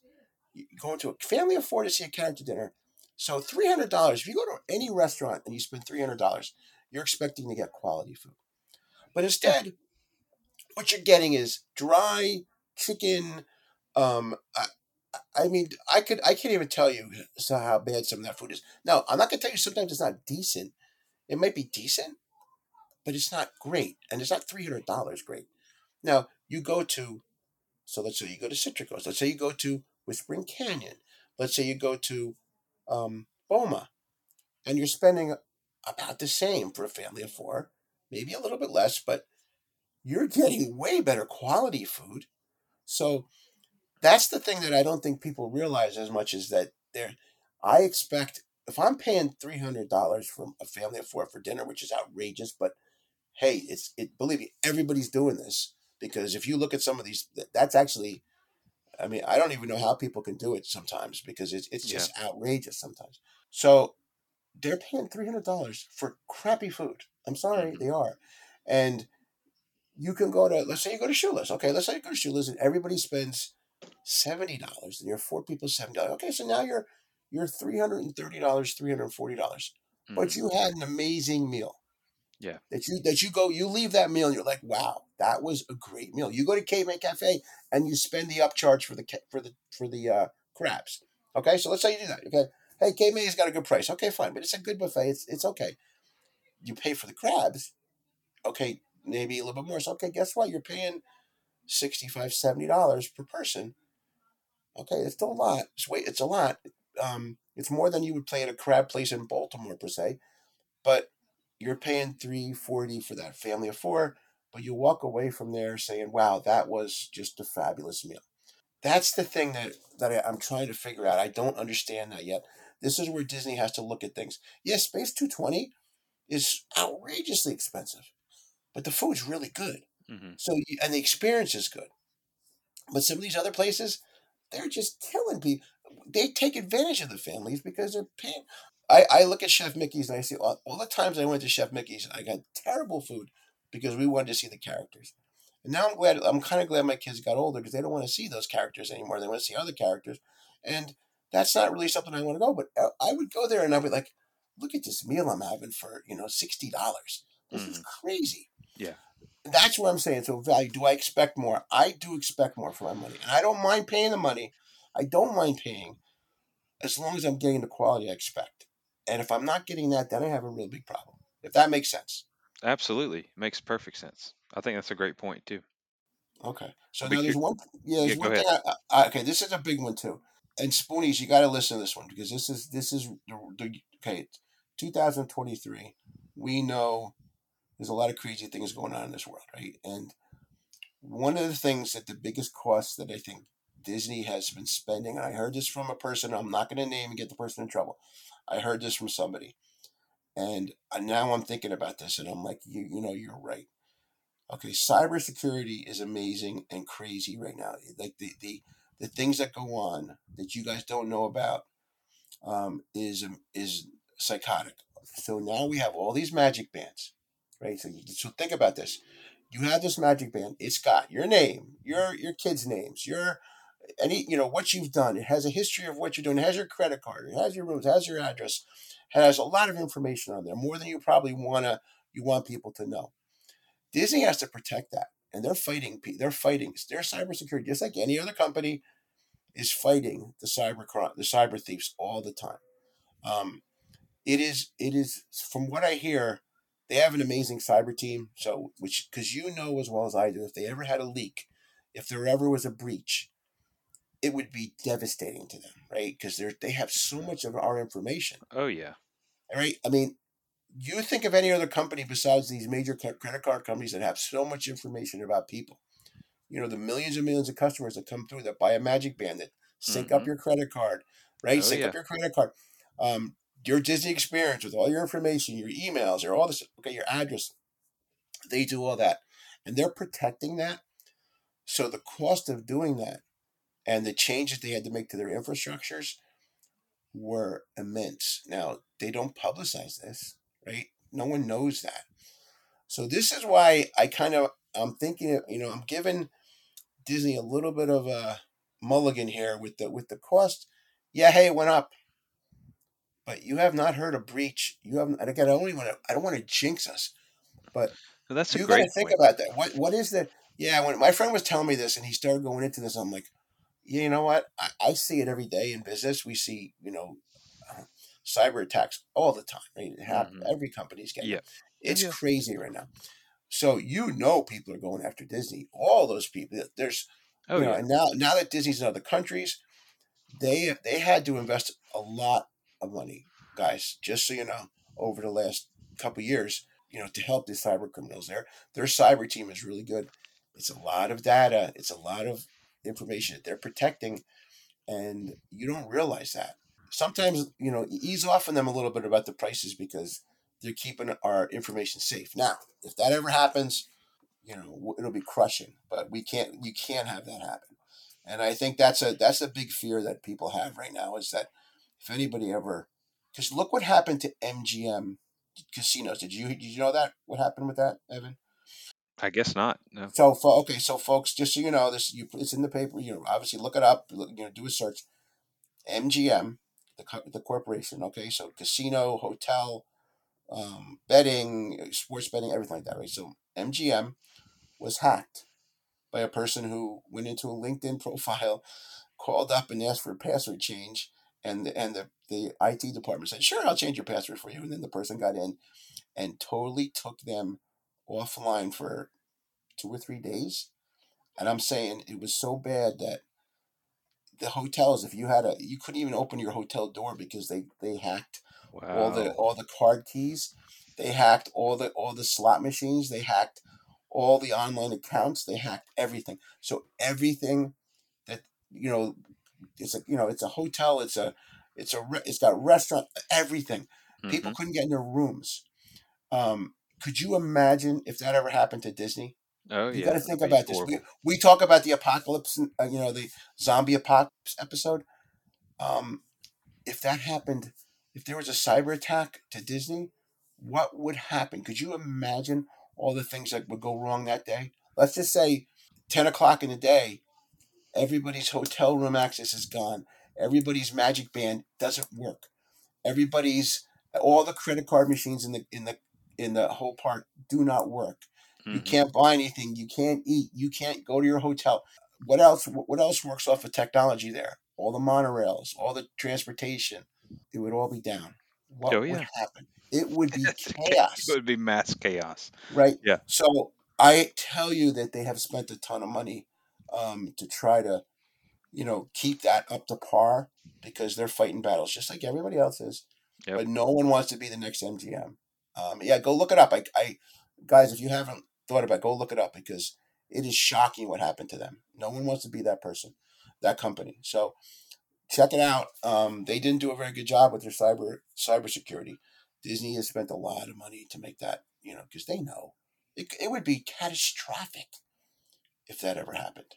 you go into a family of four to see a character dinner. So three hundred dollars. If you go to any restaurant and you spend three hundred dollars, you're expecting to get quality food. But instead, what you're getting is dry chicken. Um, I, I mean, I could I can't even tell you how bad some of that food is. Now, I'm not gonna tell you sometimes it's not decent. It might be decent, but it's not great, and it's not three hundred dollars great. Now, you go to so let's say you go to Citricos. Let's say you go to Whispering Canyon. Let's say you go to um, Boma, and you're spending about the same for a family of four, maybe a little bit less, but you're getting way better quality food. So that's the thing that I don't think people realize as much is that they're. I expect if I'm paying three hundred dollars from a family of four for dinner, which is outrageous, but hey, it's it. Believe me, everybody's doing this because if you look at some of these, that's actually. I mean, I don't even know how people can do it sometimes because it's it's Yeah. just outrageous sometimes. So they're paying three hundred dollars for crappy food. I'm sorry, Mhm. they are, and you can go to let's say you go to Shula's. Okay, let's say you go to Shula's and everybody spends seventy dollars, and you're four people seventy dollars. Okay, so now you're you're three hundred and thirty dollars, three hundred and forty dollars, but Mhm. you had an amazing meal Yeah. that you that you go you leave that meal and you're like wow that was a great meal. You go to Cape May Cafe and you spend the upcharge for the for the for the uh, crabs okay? So let's say you do that okay? Hey Cape May's got a good price. Okay fine but it's a good buffet it's it's okay. You pay for the crabs okay maybe a little bit more so okay guess what? You're paying 65 70 dollars per person okay? It's still a lot it's wait it's a lot um it's more than you would pay at a crab place in Baltimore per se but you're paying 340 for that family of four but you walk away from there saying wow that was just a fabulous meal. That's the thing that that I, i'm trying to figure out. I don't understand that yet. This is where disney has to look at things. Yes space 220 is outrageously expensive but the food's really good. Mhm. so you, and the experience is good. But some of these other places they're just killing people they take advantage of the families because they're paying I, I look at Chef Mickey's and I see all, all the times I went to Chef Mickey's, I got terrible food because we wanted to see the characters. And now I'm glad, I'm kind of glad my kids got older because they don't want to see those characters anymore. They want to see other characters. And that's not really something I want to go. But uh, I would go there and I'd be like, look at this meal I'm having for, you know, $60. This is crazy. Yeah. That's what I'm saying. So value, do I expect more? I do expect more for my money. And I don't mind paying the money. I don't mind paying as long as I'm getting the quality I expect. And if I'm not getting that, then I have a real big problem. If that makes sense. Absolutely, makes perfect sense. I think that's a great point too. Okay. So now there's one. Yeah, there's yeah, one thing. I, I, okay, this is a big one too. And Spoonies, you got to listen to this one because this is this is the, the okay. 2023. We know there's a lot of crazy things going on in this world, right? And one of the things that the biggest cost that I think Disney has been spending, and I heard this from a person. I'm not going to name and get the person in trouble. I heard this from somebody, and now I'm thinking about this, and I'm like, you you know, you're right. Okay, cybersecurity is amazing and crazy right now. Like the the the things that go on that you guys don't know about um, is is psychotic. So now we have all these magic bands, right? So you, so think about this. You have this magic band. It's got your name, your your kids' names, your any you know what you've done. It has a history of what you're doing. It has your credit card. It has your rooms. Has your address. Has a lot of information on there, more than you probably wanna you want people to know. Disney has to protect that, and they're fighting. They're fighting. Their cybersecurity, just like any other company, is fighting the cyber crime, the cyber thieves all the time. Um, it is. It is from what I hear. They have an amazing cyber team. So, which because you know as well as I do, if they ever had a leak, if there ever was a breach, it would be devastating to them, right? Because they're they have so much of our information. Oh yeah, Right? I mean, you think of any other company besides these major credit card companies that have so much information about people. You know, the millions and millions of customers that come through that buy a Magic Band that sync up Mhm. your credit card, right? Oh, sync up your credit card. Um, your Disney experience with all your information, your emails, or all this, okay, your address. They do all that. And they're protecting that. So the cost of doing that and the changes they had to make to their infrastructures were immense. Now, they don't publicize this, right? No one knows that. So this is why I kind of I'm thinking, you know, I'm giving Disney a little bit of a mulligan here with the with the cost. Yeah, hey, it went up. But you have not heard a breach. You haven't. And again, I don't even want to. I don't want to jinx us. But Well, that's you gotta think point. about that. What what is the? Yeah, when my friend was telling me this, and he started going into this, I'm like, you know what? I, I see it every day in business. We see, you know, uh, cyber attacks all the time. Right? It happens. Mhm. Every company's getting. Yeah. it. It's Yeah. crazy right now. So you know, people are going after Disney. All those people. There's Oh you know, yeah, and now now that Disney's in other countries, they they had to invest a lot of money, guys. Just so you know, over the last couple years, you know, to help the cyber criminals. Their their cyber team is really good. It's a lot of data. It's a lot of information that they're protecting, and you don't realize that. Sometimes you know, ease off on them a little bit about the prices because they're keeping our information safe. Now, if that ever happens, you know it'll be crushing but we can't you can't have that happen and i think that's a that's a big fear that people have right now is that if anybody ever because look what happened to mgm casinos did you did you know that what happened with that evan I guess not. No. so okay so folks just so you know this you it's in the paper you know obviously look it up you know do a search mgm the, the corporation okay so casino hotel um, betting sports betting everything like that right so mgm was hacked by a person who went into a linkedin profile called up and asked for a password change and the, and the, the IT department said sure I'll change your password for you and then the person got in and totally took them offline for two or three days. And I'm saying it was so bad that the hotels if you had a you couldn't even open your hotel door because they they hacked Wow. all the all the card keys. They hacked all the all the slot machines. They hacked all the online accounts. They hacked everything. So everything that you know it's a you know it's a hotel. It's a it's a it's got restaurant everything. People Mhm. couldn't get in their rooms. Um could you imagine if that ever happened to disney Oh you yeah. got to think about this. We, we talk about the apocalypse, uh, you know, the zombie apocalypse episode. Um, if that happened, if there was a cyber attack to Disney, what would happen? Could you imagine all the things that would go wrong that day? Let's just say 10 o'clock in the day, everybody's hotel room access is gone. Everybody's magic band doesn't work. Everybody's all the credit card machines in the in the in the whole park do not work. You Mhm. can't buy anything. You can't eat. You can't go to your hotel. What else? What else works off of technology there? All the monorails, all the transportation. It would all be down. what Oh, would happen? It would be chaos, It would be mass chaos. right? Yeah. So I tell you that they have spent a ton of money um, to try to, you know, keep that up to par because they're fighting battles just like everybody else is. Yep. But no one wants to be the next MGM. Um, yeah, go look it up. I, I, guys, if you haven't thought about, it, go look it up because it is shocking what happened to them. No one wants to be that person, that company. So check it out. Um, they didn't do a very good job with their cyber cybersecurity. Disney has spent a lot of money to make that, you know, because they know it, it would be catastrophic if that ever happened.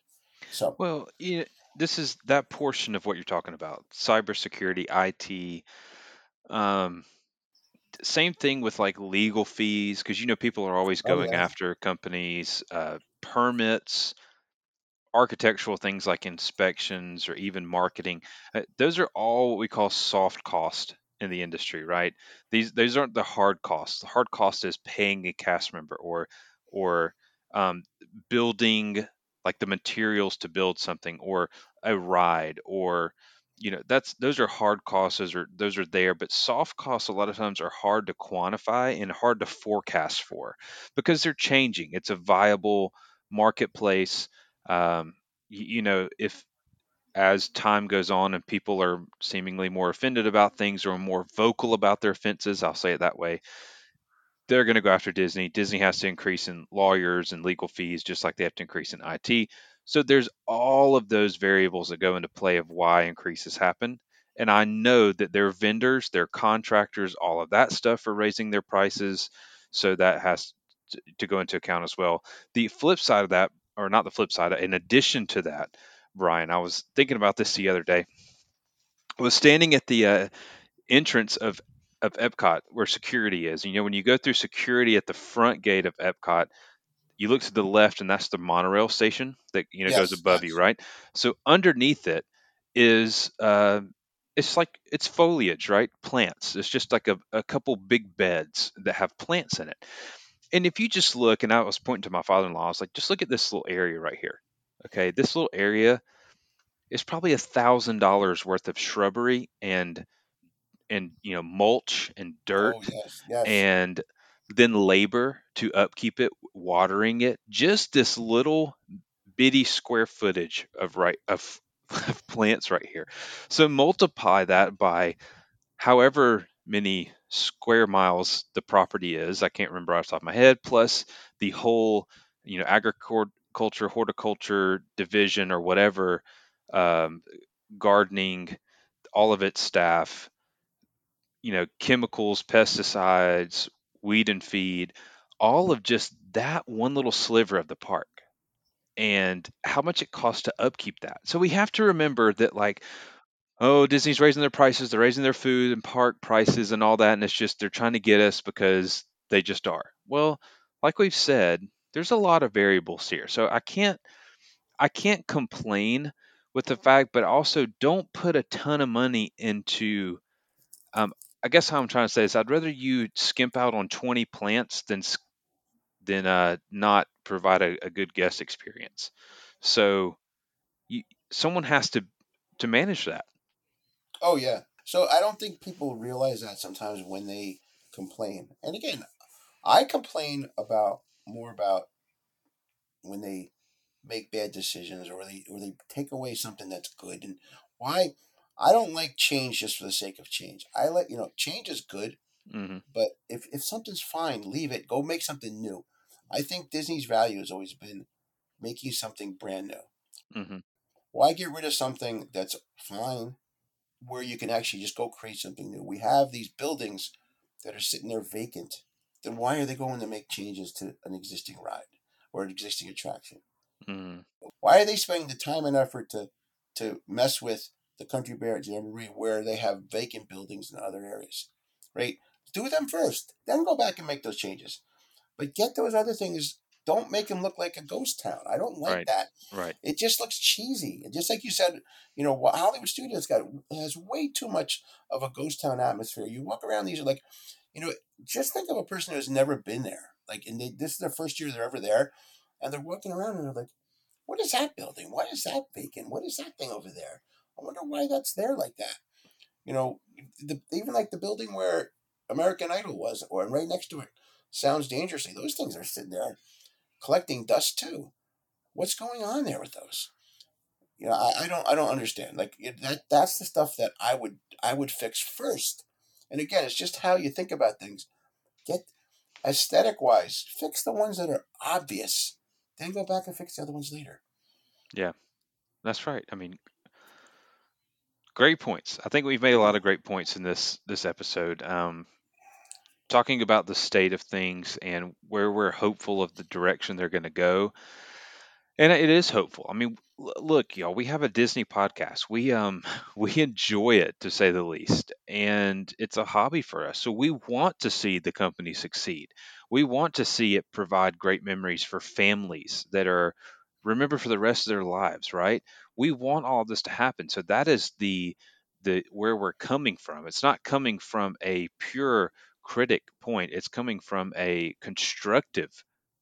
So Well, you know, this is that portion of what you're talking about: cybersecurity, IT. Um, same thing with like legal fees, because you know people are always Oh, going yeah. after companies, uh, permits, architectural things like inspections or even marketing. Uh, those are all what we call soft cost in the industry, right? These those aren't the hard costs. The hard cost is paying a cast member or or um, building like the materials to build something or a ride or you know that's those are hard costs those are those are there but soft costs a lot of times are hard to quantify and hard to forecast for because they're changing it's a viable marketplace um, you, you know if as time goes on and people are seemingly more offended about things or more vocal about their offenses i'll say it that way they're going to go after Disney. Disney has to increase in lawyers and legal fees, just like they have to increase in IT. So there's all of those variables that go into play of why increases happen. And I know that their vendors, their contractors, all of that stuff are raising their prices. So that has to, go into account as well. The flip side of that, or not the flip side, in addition to that, Bryan, I was thinking about this the other day. I was standing at the uh, entrance of of Epcot where security is. You know, when you go through security at the front gate of Epcot, you look to the left and that's the monorail station that you know goes Yes, above you, right? So underneath it is uh it's like it's foliage, right? Plants. It's just like a, a couple big beds that have plants in it. And if you just look, and I was pointing to my father-in-law, I was like, just look at this little area right here. Okay, this little area is probably a thousand dollars worth of shrubbery and and you know mulch and dirt oh yes, yes. and then labor to upkeep it watering it just this little bitty square footage of right of, of plants right here. So multiply that by however many square miles the property is i can't remember off the top of my head plus the whole you know agriculture horticulture division or whatever um, gardening all of its staff you know, chemicals, pesticides, weed and feed, all of just that one little sliver of the park and how much it costs to upkeep that. So we have to remember that like oh, Disney's raising their prices, they're raising their food and park prices and all that and it's just they're trying to get us because they just are. Well, like we've said, there's a lot of variables here. So I can't I can't complain with the fact but also don't put a ton of money into um, I guess how I'm trying to say is I'd rather you skimp out on 20 plants than than uh, not provide a, a good guest experience. So you, someone has to to manage that. Oh yeah. So I don't think people realize that sometimes when they complain. And again, I complain about more about when they make bad decisions or they or they take away something that's good and why I don't like change just for the sake of change. I like you know change is good, hmm but if if something's fine, leave it. Go make something new. I think Disney's value has always been making something brand new. hmm Why get rid of something that's fine where you can actually just go create something new? We have these buildings that are sitting there vacant. Then why are they going to make changes to an existing ride or an existing attraction? hmm Why are they spending the time and effort to to mess with the Country Bear at Jamboree where they have vacant buildings in other areas? Right? Do them first, then go back and make those changes. But get those other things. Don't make them look like a ghost town. I don't like Right. that. Right. It just looks cheesy. And just like you said, you know, Hollywood Studios got has way too much of a ghost town atmosphere. You walk around these are like, you know, just think of a person who's never been there. Like, and they, this is their first year they're ever there, and they're walking around and they're like, "What is that building? What is that vacant? What is that thing over there? I wonder why that's there like that." You know, the, even like the building where American Idol was, or right next to it, sounds dangerously. Those things are sitting there collecting dust too. What's going on there with those? You know, I, I don't I don't understand. Like that that's the stuff that I would I would fix first. And again, it's just how you think about things. Get aesthetic wise, fix the ones that are obvious. Then go back and fix the other ones later. Yeah, that's right. I mean, great points. I think we've made a lot of great points in this this episode. Um, talking about the state of things and where we're hopeful of the direction they're going to go. And it is hopeful. I mean, look, y'all, we have a Disney podcast. We um we enjoy it to say the least, and it's a hobby for us. So we want to see the company succeed. We want to see it provide great memories for families that are remember for the rest of their lives, right? We want all this to happen. So that is the the where we're coming from. It's not coming from a pure critic point. It's coming from a constructive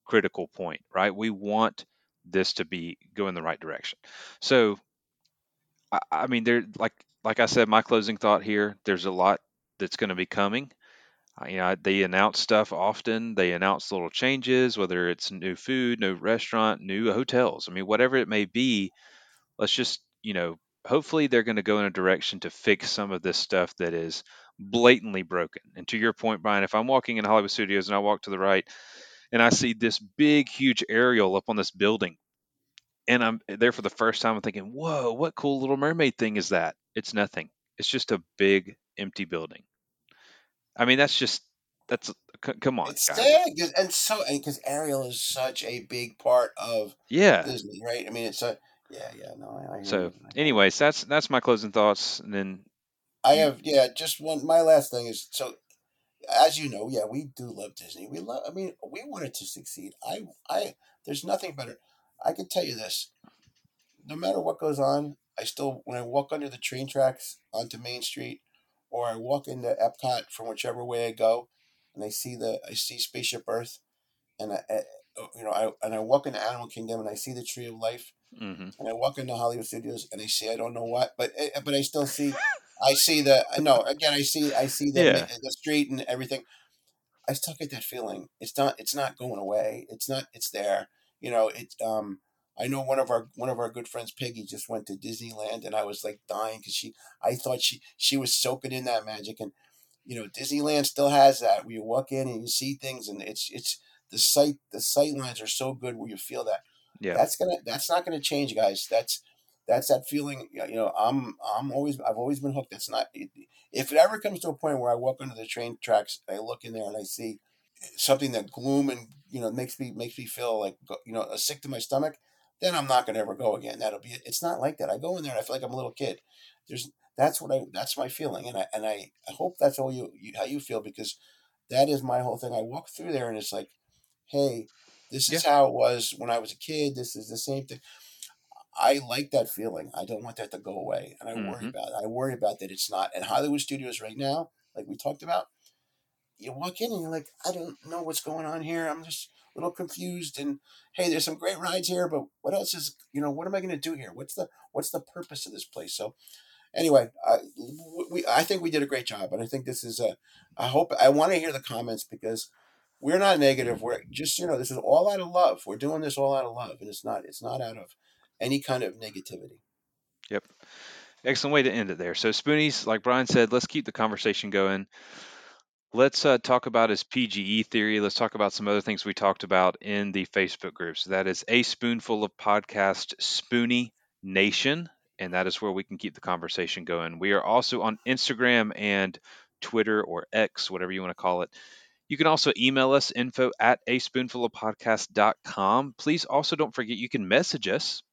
critical point, right? We want this to be go in the right direction. So, I, I mean, there, like like I said, my closing thought here. There's a lot that's going to be coming. You know, they announce stuff often. They announce little changes, whether it's new food, new restaurant, new hotels. I mean, whatever it may be. Let's just, you know, hopefully they're going to go in a direction to fix some of this stuff that is blatantly broken. And to your point, Bryan, if I'm walking in Hollywood Studios and I walk to the right and I see this big, huge Ariel up on this building, and I'm there for the first time, I'm thinking, whoa, what cool little mermaid thing is that? It's nothing. It's just a big, empty building. I mean, that's just, that's, c- come on, It's guys. sad, and so because Ariel is such a big part of Yeah. Disney, right? I mean, it's a yeah, yeah. No, I, I So, anyways, that's that's my closing thoughts. And then, I have yeah. Just one. My last thing is so, as you know, yeah, we do love Disney. We love. I mean, we want it to succeed. I, I. There's nothing better. I can tell you this. No matter what goes on, I still when I walk under the train tracks onto Main Street, or I walk into Epcot from whichever way I go, and I see the I see Spaceship Earth, and I you know I and I walk in the Animal Kingdom and I see the Tree of Life mhm. and I walk into Hollywood Studios and I see I don't know what, but eh, but I still see, I see the no again I see I see the Yeah. the street and everything. I still get that feeling. It's not it's not going away. It's not it's there. You know it. Um, I know one of our one of our good friends Peggy just went to Disneyland and I was like dying because she I thought she she was soaking in that magic and you know Disneyland still has that where you walk in and you see things and it's it's the sight the sight lines are so good where you feel that. Yeah, that's gonna that's not gonna change guys. That's that's that feeling you know i'm i'm always i've always been hooked. That's not if it ever comes to a point where i walk under the train tracks i look in there and i see something that gloom and you know makes me makes me feel like you know sick to my stomach then i'm not gonna ever go again. That'll be it. It's not like that. I go in there and i feel like i'm a little kid. There's that's what i that's my feeling. And i and i, I hope that's all you, you how you feel because that is my whole thing. I walk through there and it's like hey this is how it was when I was a kid. This is the same thing. I like that feeling. I don't want that to go away, and I worry Mhm. about it. I worry about that it's not. And Hollywood Studios right now, like we talked about, you walk in and you're like, I don't know what's going on here. I'm just a little confused. And hey, there's some great rides here, but what else is you know? What am I going to do here? What's the what's the purpose of this place? So anyway, I, we I think we did a great job, and I think this is a. I hope I want to hear the comments because we're not negative. We're just you know this is all out of love. We're doing this all out of love, and it's not it's not out of any kind of negativity. Yep. Excellent way to end it there. So, Spoonies, like Bryan said, let's keep the conversation going. Let's uh, talk about his PGE theory. Let's talk about some other things we talked about in the Facebook group. So, that is a spoonful of podcast Spoonie Nation, and that is where we can keep the conversation going. We are also on Instagram and Twitter or X, whatever you want to call it. You can also email us info at a spoonful of podcast.com. Please also don't forget you can message us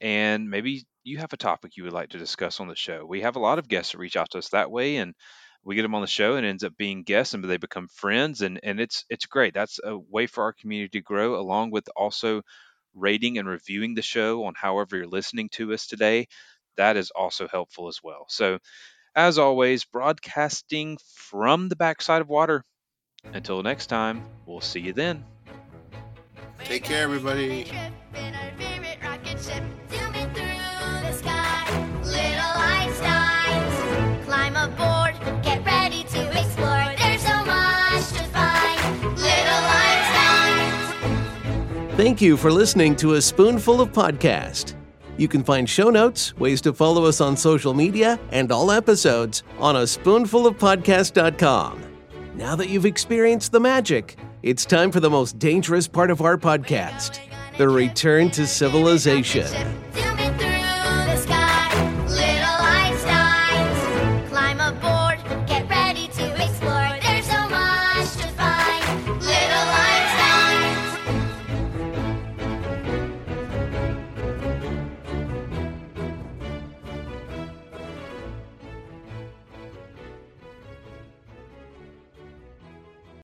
and maybe you have a topic you would like to discuss on the show. We have a lot of guests that reach out to us that way, and we get them on the show, and ends up being guests, and they become friends, and and it's it's great. That's a way for our community to grow, along with also rating and reviewing the show on however you're listening to us today. That is also helpful as well. So, as always, broadcasting from the backside of water. Until next time, we'll see you then. Take care, everybody. Thank you for listening to A Spoonful of Podcast. You can find show notes, ways to follow us on social media, and all episodes on a spoonfulofpodcast.com. Now that you've experienced the magic, it's time for the most dangerous part of our podcast the return to civilization.